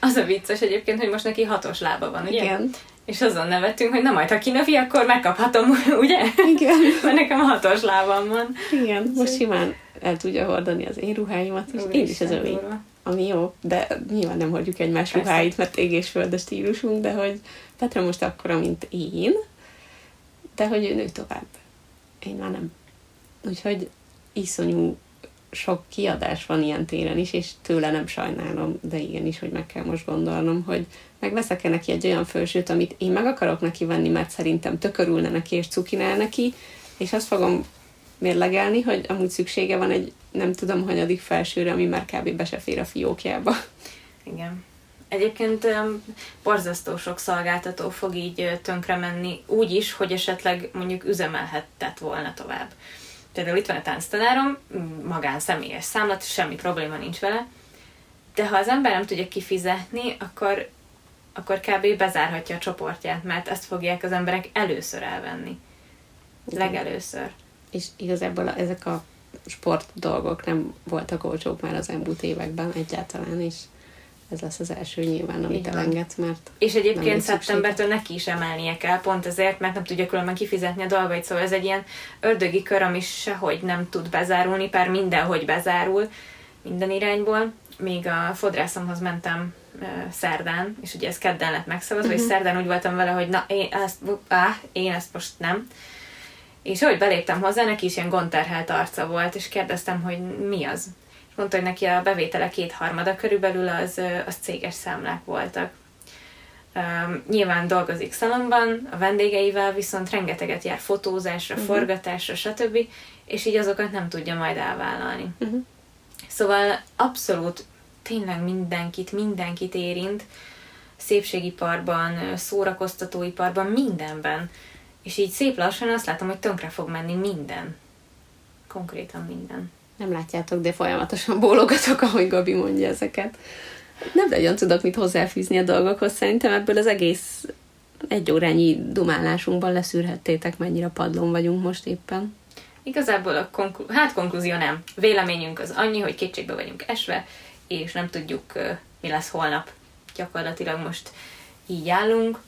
Az a vicces egyébként, hogy most neki hatos lába van, ugye? Igen. És azon nevettünk, hogy na majd, ha kinövi, akkor megkaphatom, (laughs) ugye? Igen. Mert nekem hatos lábam van. Igen, most simán el tudja hordani az én ruháimat, és én is az övé. Ami jó, de nyilván nem hordjuk egymás Persze. ruháit, mert ég és föld a stílusunk, de hogy Petra most akkora, mint én, de hogy ő nő tovább én már nem. Úgyhogy iszonyú sok kiadás van ilyen téren is, és tőle nem sajnálom, de igenis, hogy meg kell most gondolnom, hogy megveszek-e neki egy olyan felsőt, amit én meg akarok neki venni, mert szerintem tökörülne neki, és cukinál neki, és azt fogom mérlegelni, hogy amúgy szüksége van egy nem tudom hanyadik felsőre, ami már kb. be se fér a fiókjába. Igen. Egyébként borzasztó sok szolgáltató fog így tönkre menni, úgy is, hogy esetleg mondjuk üzemelhetett volna tovább. Például itt van a tánctanárom, magán személyes számlat, semmi probléma nincs vele, de ha az ember nem tudja kifizetni, akkor, akkor kb. bezárhatja a csoportját, mert ezt fogják az emberek először elvenni. Legelőször. És igazából ezek a sport dolgok nem voltak olcsók már az elmúlt években egyáltalán, és ez lesz az első nyilván, amit Igen. elengedsz, mert És egyébként szeptembertől neki is emelnie kell, pont ezért, mert nem tudja különben kifizetni a dolgait, szóval ez egy ilyen ördögi kör, ami sehogy nem tud bezárulni, pár mindenhogy bezárul, minden irányból. Még a fodrászomhoz mentem szerdán, és ugye ez kedden lett megszavazva, uh-huh. és mhm. szerdán úgy voltam vele, hogy na, én ezt, áh, én ezt most nem. És ahogy beléptem hozzá, neki is ilyen gondterhelt arca volt, és kérdeztem, hogy mi az mondta, hogy neki a bevétele kétharmada körülbelül az, az céges számlák voltak. Um, nyilván dolgozik szalomban, a vendégeivel, viszont rengeteget jár fotózásra, uh-huh. forgatásra, stb. És így azokat nem tudja majd elvállalni. Uh-huh. Szóval abszolút tényleg mindenkit, mindenkit érint, szépségiparban, szórakoztatóiparban, mindenben. És így szép lassan azt látom, hogy tönkre fog menni minden. Konkrétan minden nem látjátok, de folyamatosan bólogatok, ahogy Gabi mondja ezeket. Nem nagyon tudok mit hozzáfűzni a dolgokhoz. Szerintem ebből az egész egy órányi dumálásunkban leszűrhettétek, mennyire padlón vagyunk most éppen. Igazából a konklu- hát konklúzió nem. Véleményünk az annyi, hogy kétségbe vagyunk esve, és nem tudjuk, mi lesz holnap. Gyakorlatilag most így állunk.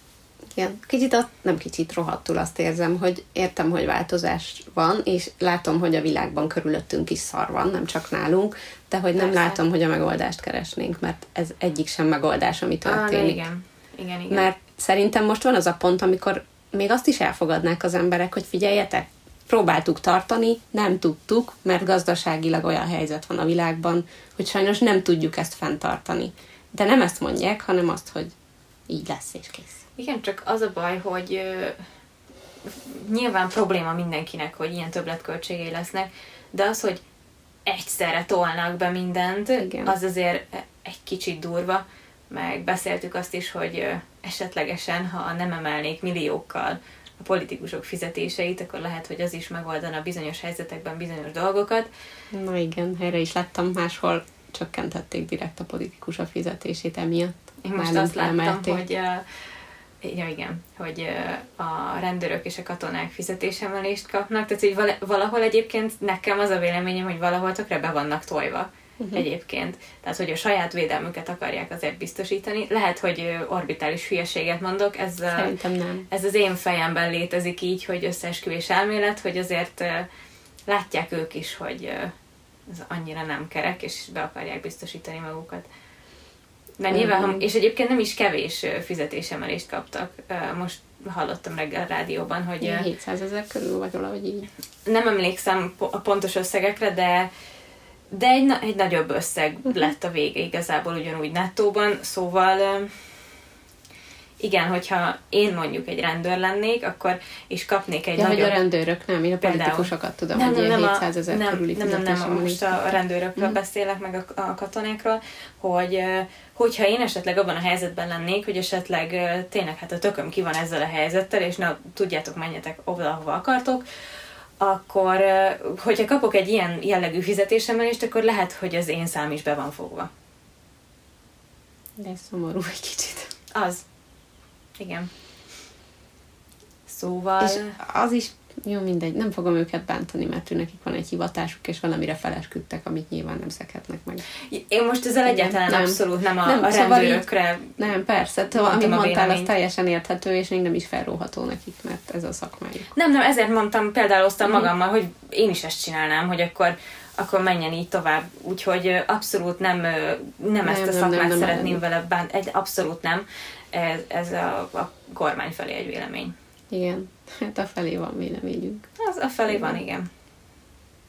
Igen, kicsit, a, nem kicsit rohadtul azt érzem, hogy értem, hogy változás van, és látom, hogy a világban körülöttünk is szar van, nem csak nálunk, de hogy nem Persze. látom, hogy a megoldást keresnénk, mert ez egyik sem megoldás, ami történik. Ah, igen. Igen, igen. Mert szerintem most van az a pont, amikor még azt is elfogadnák az emberek, hogy figyeljetek, próbáltuk tartani, nem tudtuk, mert gazdaságilag olyan helyzet van a világban, hogy sajnos nem tudjuk ezt fenntartani. De nem ezt mondják, hanem azt, hogy így lesz és kész. Igen, csak az a baj, hogy ö, nyilván probléma mindenkinek, hogy ilyen többletköltségei lesznek, de az, hogy egyszerre tolnak be mindent, Igen. az azért egy kicsit durva, meg beszéltük azt is, hogy esetlegesen, ha nem emelnék milliókkal a politikusok fizetéseit, akkor lehet, hogy az is megoldana bizonyos helyzetekben bizonyos dolgokat. Na igen, erre is láttam máshol csökkentették direkt a politikusok fizetését emiatt. Én most azt láttam, emelték. hogy Ja, igen, hogy a rendőrök és a katonák fizetésemelést kapnak, tehát hogy valahol egyébként nekem az a véleményem, hogy valahol tökre be vannak tojva uh-huh. egyébként. Tehát, hogy a saját védelmüket akarják azért biztosítani. Lehet, hogy orbitális hülyeséget mondok, ez, Szerintem nem. ez az én fejemben létezik így, hogy összeesküvés elmélet, hogy azért látják ők is, hogy ez annyira nem kerek, és be akarják biztosítani magukat. Mert nyilván, uh-huh. és egyébként nem is kevés fizetésemelést kaptak. Most hallottam reggel a rádióban, hogy... 700 ezer körül, vagy valahogy így. Nem emlékszem a pontos összegekre, de de egy, egy nagyobb összeg uh-huh. lett a vége igazából ugyanúgy nettóban, szóval igen, hogyha én mondjuk egy rendőr lennék, akkor és kapnék egy ja, nagyobb... hogy a rendőrök, nem, én a politikusokat tudom, nem, hogy nem, nem 700 ezer nem, körüli nem, nem, nem, most a rendőrökről mm. beszélek, meg a, a katonákról, hogy hogyha én esetleg abban a helyzetben lennék, hogy esetleg tényleg hát a tököm ki van ezzel a helyzettel, és na, tudjátok, menjetek oda, ahova akartok, akkor, hogyha kapok egy ilyen jellegű fizetésemelést, akkor lehet, hogy az én szám is be van fogva. De szomorú egy kicsit. Az. Igen. Szóval... És az is, jó mindegy, nem fogom őket bántani, mert ő nekik van egy hivatásuk, és valamire felesküdtek, amit nyilván nem szekhetnek meg. Én most ezzel egyáltalán nem, abszolút nem a, nem, a szóval rendőrökre... Így, nem, persze, te, amit mondtál, az teljesen érthető, és még nem is felróható nekik, mert ez a szakmájuk. Nem, nem, ezért mondtam, például osztam uh-huh. magammal, hogy én is ezt csinálnám, hogy akkor akkor menjen így tovább. Úgyhogy abszolút nem, nem, nem ezt a szakmát nem, nem, szeretném nem. vele bánt, egy, abszolút nem ez, ez a, a kormány felé egy vélemény. Igen, hát a felé van véleményünk. Az a felé van, igen.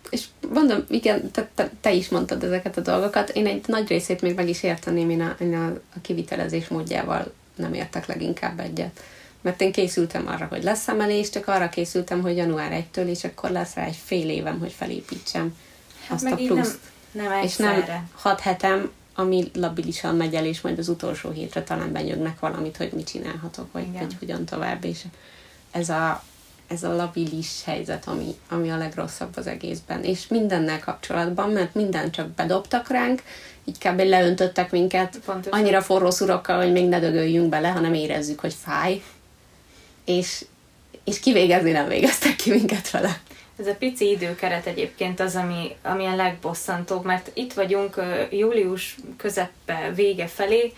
És mondom, igen, te, te, te is mondtad ezeket a dolgokat. Én egy nagy részét még meg is érteném, én a, én a, a kivitelezés módjával nem értek leginkább egyet. Mert én készültem arra, hogy lesz emelés, csak arra készültem, hogy január 1-től, és akkor lesz rá egy fél évem, hogy felépítsem hát azt a pluszt. Nem, nem és nem hat hetem ami labilisan megy el, és majd az utolsó hétre talán benyögnek valamit, hogy mit csinálhatok, vagy, vagy hogyan tovább, és ez a, ez a labilis helyzet, ami, ami a legrosszabb az egészben. És mindennel kapcsolatban, mert minden csak bedobtak ránk, így kb. leöntöttek minket Pontosan. annyira forró szurokkal, hogy még ne dögöljünk bele, hanem érezzük, hogy fáj. És, és kivégezni nem végeztek ki minket vele. Ez a pici időkeret egyébként az, ami, ami a legbosszantóbb, mert itt vagyunk július közepe vége felé,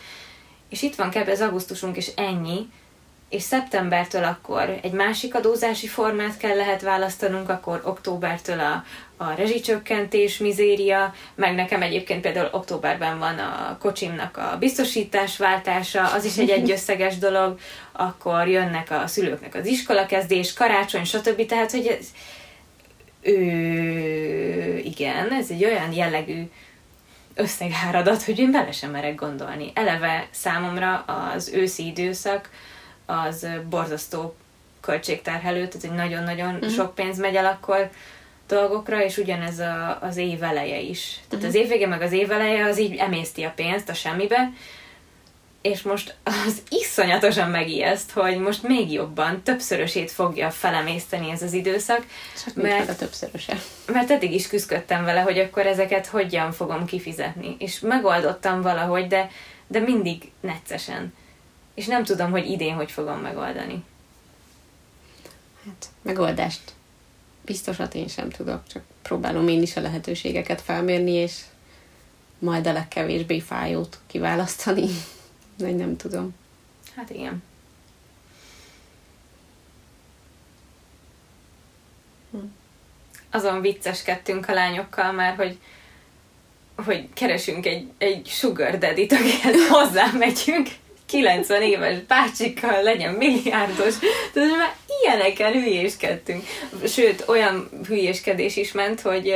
és itt van kb. az augusztusunk, és ennyi, és szeptembertől akkor egy másik adózási formát kell lehet választanunk, akkor októbertől a, a rezsicsökkentés, mizéria, meg nekem egyébként például októberben van a kocsimnak a biztosításváltása, az is egy egyösszeges dolog, akkor jönnek a szülőknek az iskolakezdés, karácsony, stb. Tehát, hogy ez, ő, igen, ez egy olyan jellegű összegáradat, hogy én bele sem merek gondolni. Eleve számomra az őszi időszak az borzasztó költségterhelő, tehát egy nagyon-nagyon mm. sok pénz megy el akkor dolgokra, és ugyanez a, az év eleje is. Tehát mm. az évvége meg az év eleje az így emészti a pénzt a semmibe, és most az iszonyatosan megijeszt, hogy most még jobban, többszörösét fogja felemészteni ez az időszak. Csak mert, a többszöröse. Mert eddig is küzdöttem vele, hogy akkor ezeket hogyan fogom kifizetni. És megoldottam valahogy, de, de mindig neccesen. És nem tudom, hogy idén hogy fogom megoldani. Hát, megoldást biztosat én sem tudok, csak próbálom én is a lehetőségeket felmérni, és majd a legkevésbé fájót kiválasztani. Vagy nem tudom. Hát igen. Hm. Azon vicceskedtünk a lányokkal már, hogy hogy keresünk egy, egy sugar daddy-t, akihez (laughs) hozzá megyünk, 90 éves bácsikkal legyen milliárdos. Tehát már ilyeneken hülyéskedtünk. Sőt, olyan hülyéskedés is ment, hogy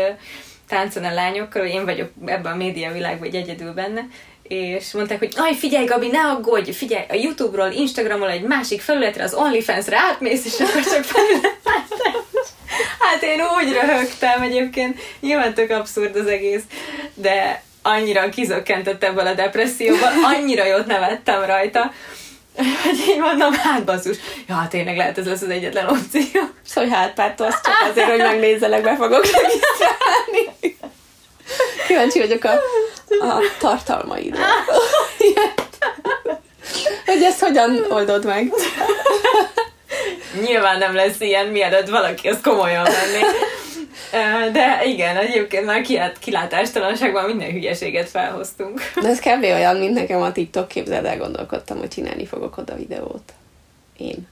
táncon a lányokkal, hogy én vagyok ebben a média világban egy egyedül benne, és mondták, hogy aj, figyelj Gabi, ne aggódj, figyelj, a Youtube-ról, Instagramról egy másik felületre, az OnlyFans-re átmész, és akkor csak felület Hát én úgy röhögtem egyébként, nyilván tök abszurd az egész, de annyira kizökkentett ebből a depresszióban, annyira jót nevettem rajta, hogy így mondom, hát basszus, ja, tényleg lehet ez lesz az egyetlen opció. Szóval hát pártól az csak azért, hogy megnézzelek, be fogok regisztrálni. Kíváncsi vagyok a, a tartalmaidra. hogy ezt hogyan oldod meg? Nyilván nem lesz ilyen, mielőtt valaki ezt komolyan venni. De igen, egyébként már kilátástalanságban minden hülyeséget felhoztunk. De ez kb. olyan, mint nekem a TikTok, képzeld el, gondolkodtam, hogy csinálni fogok oda videót. Én.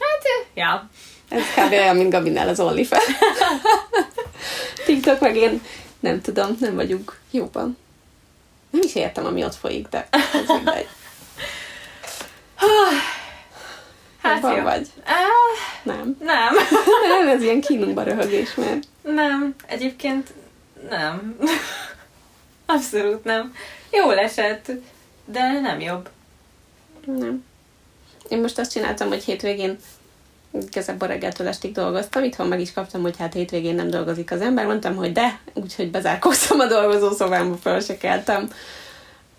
Hát, ja. Ez kb. olyan, mint Gabinál az OnlyFans. (laughs) TikTok meg én nem tudom, nem vagyunk jóban. Nem is értem, ami ott folyik, de ez mindegy. Hát jó. vagy? Uh, nem. Nem. (laughs) nem, ez ilyen kínunkba röhögés, mert... Nem, egyébként nem. Abszolút nem. Jól esett, de nem jobb. Nem. Én most azt csináltam, hogy hétvégén igazából reggeltől estig dolgoztam, itthon meg is kaptam, hogy hát hétvégén nem dolgozik az ember, mondtam, hogy de, úgyhogy bezárkoztam a dolgozószobámba, föl se keltem.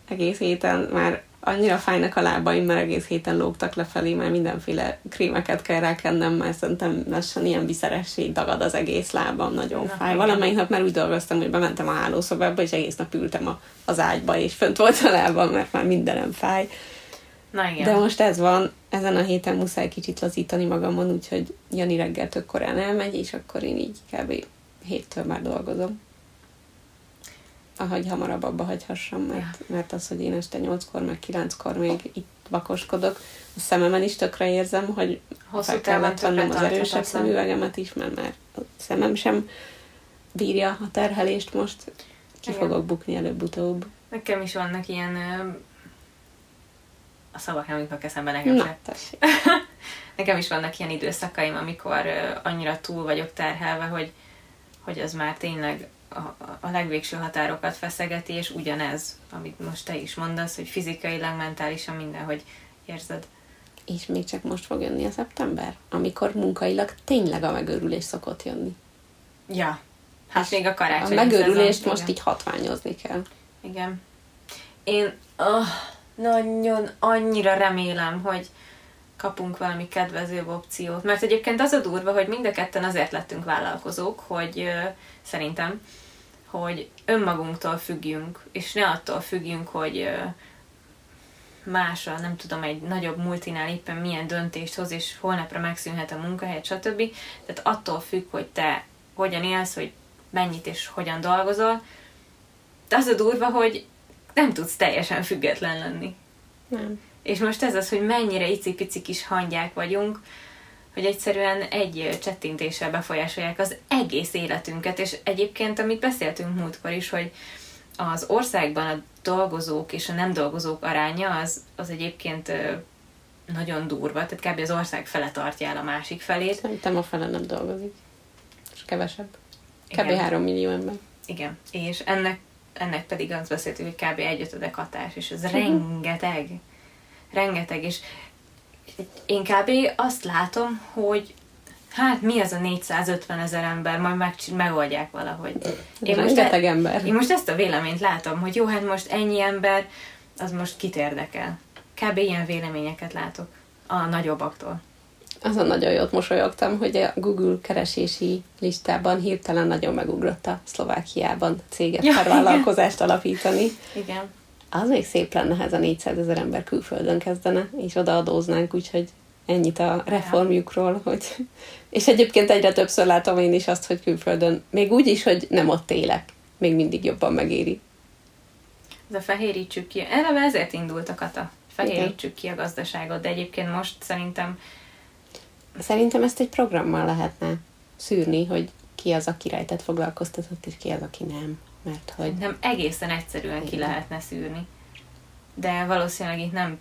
Egész héten már annyira fájnak a lábaim, mert egész héten lógtak lefelé, mert mindenféle krémeket kell rákennem, mert szerintem lassan ilyen viszeressé dagad az egész lábam, nagyon Na, fáj. Valamelyik nap már úgy dolgoztam, hogy bementem a hálószobába, és egész nap ültem a, az ágyba, és fönt volt a lábam, mert már mindenem fáj. Na igen. De most ez van, ezen a héten muszáj kicsit lazítani magamon, úgyhogy Jani reggel tök korán elmegy, és akkor én így kb. héttől már dolgozom. Ahogy hamarabb abba hagyhassam, mert, mert az, hogy én este nyolckor, meg kilenckor még itt vakoskodok, a szememen is tökre érzem, hogy Hosszú fel kellett vennem az erősebb szemüvegemet is, mert már a szemem sem bírja a terhelést most. Ki Igen. fogok bukni előbb-utóbb. Nekem is vannak ilyen a szavak nem jutnak eszembe nekem Na, (laughs) nekem is vannak ilyen időszakaim, amikor annyira túl vagyok terhelve, hogy, hogy az már tényleg a, a legvégső határokat feszegeti, és ugyanez, amit most te is mondasz, hogy fizikailag, mentálisan mindenhogy érzed. És még csak most fog jönni a szeptember, amikor munkailag tényleg a megőrülés szokott jönni. Ja, hát és még a karácsony. A megőrülést most igen. így hatványozni kell. Igen. én oh, nagyon annyira remélem, hogy kapunk valami kedvezőbb opciót. Mert egyébként az a durva, hogy mind a ketten azért lettünk vállalkozók, hogy szerintem, hogy önmagunktól függjünk, és ne attól függjünk, hogy uh, más nem tudom, egy nagyobb multinál éppen milyen döntést hoz, és holnapra megszűnhet a munkahelyet, stb. Tehát attól függ, hogy te hogyan élsz, hogy mennyit és hogyan dolgozol. De az a durva, hogy nem tudsz teljesen független lenni. Nem. És most ez az, hogy mennyire icipici kis hangyák vagyunk, hogy egyszerűen egy csettintéssel befolyásolják az egész életünket, és egyébként, amit beszéltünk múltkor is, hogy az országban a dolgozók és a nem dolgozók aránya az, az egyébként nagyon durva, tehát kb. az ország fele tartja el a másik felét. Szerintem a fele nem dolgozik, és kevesebb. Kb. Igen. 3 millió ember. Igen, és ennek, ennek pedig azt beszéltük, hogy kb. egyötöde katás, és ez uh-huh. rengeteg. Rengeteg, és én kb. azt látom, hogy hát mi az a 450 ezer ember, majd meg, megoldják valahogy. Én most, e, ember. én most ezt a véleményt látom, hogy jó, hát most ennyi ember, az most kit érdekel. Kb. ilyen véleményeket látok a nagyobbaktól. Azon nagyon jót mosolyogtam, hogy a Google keresési listában hirtelen nagyon megugrott a Szlovákiában céget, ja, vállalkozást alapítani. Igen. Az még szép lenne, ha ez a 400 ezer ember külföldön kezdene, és odaadóznánk, úgyhogy ennyit a reformjukról, hogy... És egyébként egyre többször látom én is azt, hogy külföldön, még úgy is, hogy nem ott élek, még mindig jobban megéri. A fehérítsük ki. Erre ezért indult a kata. Fehérítsük ki a gazdaságot, de egyébként most szerintem... Szerintem ezt egy programmal lehetne szűrni, hogy ki az, aki rejtett foglalkoztatott, és ki az, aki nem. Mert hogy... Nem egészen egyszerűen Igen. ki lehetne szűrni. De valószínűleg itt nem,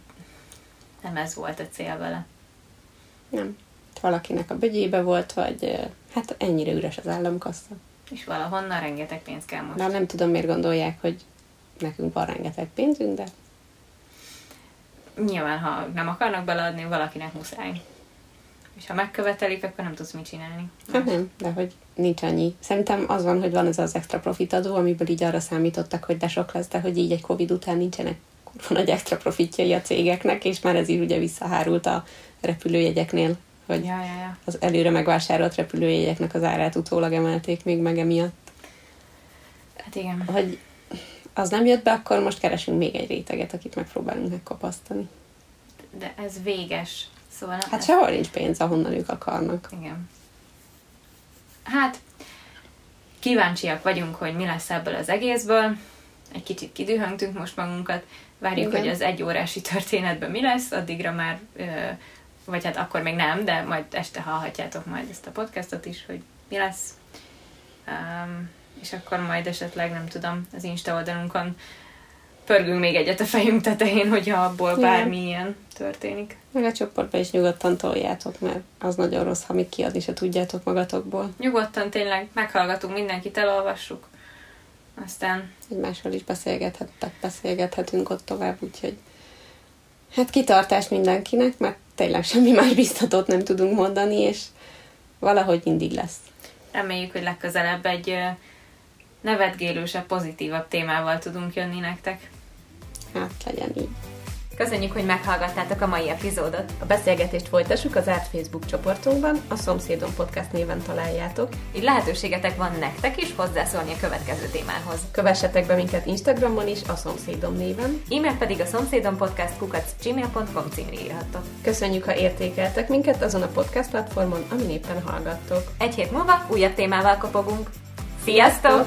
nem ez volt a cél vele. Nem. Valakinek a bögyébe volt, vagy hát ennyire üres az államkassa. És valahonnan rengeteg pénz kell most. Na, nem tudom, miért gondolják, hogy nekünk van rengeteg pénzünk, de... Nyilván, ha nem akarnak beleadni, valakinek muszáj. És ha megkövetelik, akkor nem tudsz mit csinálni. Hát nem, de hogy nincs annyi. Szerintem az van, hogy van ez az extra profitadó, amiből így arra számítottak, hogy de sok lesz, de hogy így egy Covid után nincsenek kurva nagy extra profitjai a cégeknek, és már ez így ugye visszahárult a repülőjegyeknél, hogy ja, ja, ja. az előre megvásárolt repülőjegyeknek az árát utólag emelték még meg emiatt. Hát igen. Hogy az nem jött be, akkor most keresünk még egy réteget, akit megpróbálunk megkapasztani. De ez véges. Szóval hát ez... sehol nincs pénz, ahonnan ők akarnak. Igen. Hát, kíváncsiak vagyunk, hogy mi lesz ebből az egészből. Egy kicsit kidühöntünk most magunkat. Várjuk, Igen. hogy az egy órási történetben mi lesz, addigra már vagy hát akkor még nem, de majd este hallhatjátok majd ezt a podcastot is, hogy mi lesz. Um, és akkor majd esetleg, nem tudom, az Insta oldalunkon pörgünk még egyet a fejünk tetején, hogyha abból bármilyen történik. Meg a csoportba is nyugodtan toljátok, mert az nagyon rossz, ha még kiadni se tudjátok magatokból. Nyugodtan tényleg meghallgatunk mindenkit, elolvassuk. Aztán... Egymással is beszélgethettek, beszélgethetünk ott tovább, úgyhogy hát kitartás mindenkinek, mert tényleg semmi más biztatót nem tudunk mondani, és valahogy mindig lesz. Reméljük, hogy legközelebb egy nevetgélősebb, pozitívabb témával tudunk jönni nektek. Hát, legyen így. Köszönjük, hogy meghallgattátok a mai epizódot. A beszélgetést folytassuk az árt Facebook csoportunkban, a Szomszédon Podcast néven találjátok. Így lehetőségetek van nektek is hozzászólni a következő témához. Kövessetek be minket Instagramon is, a Szomszédom néven. E-mail pedig a szomszédom podcast kukac gmail.com címre írhattok. Köszönjük, ha értékeltek minket azon a podcast platformon, amin éppen hallgattok. Egy hét múlva újabb témával kopogunk. Sziasztok!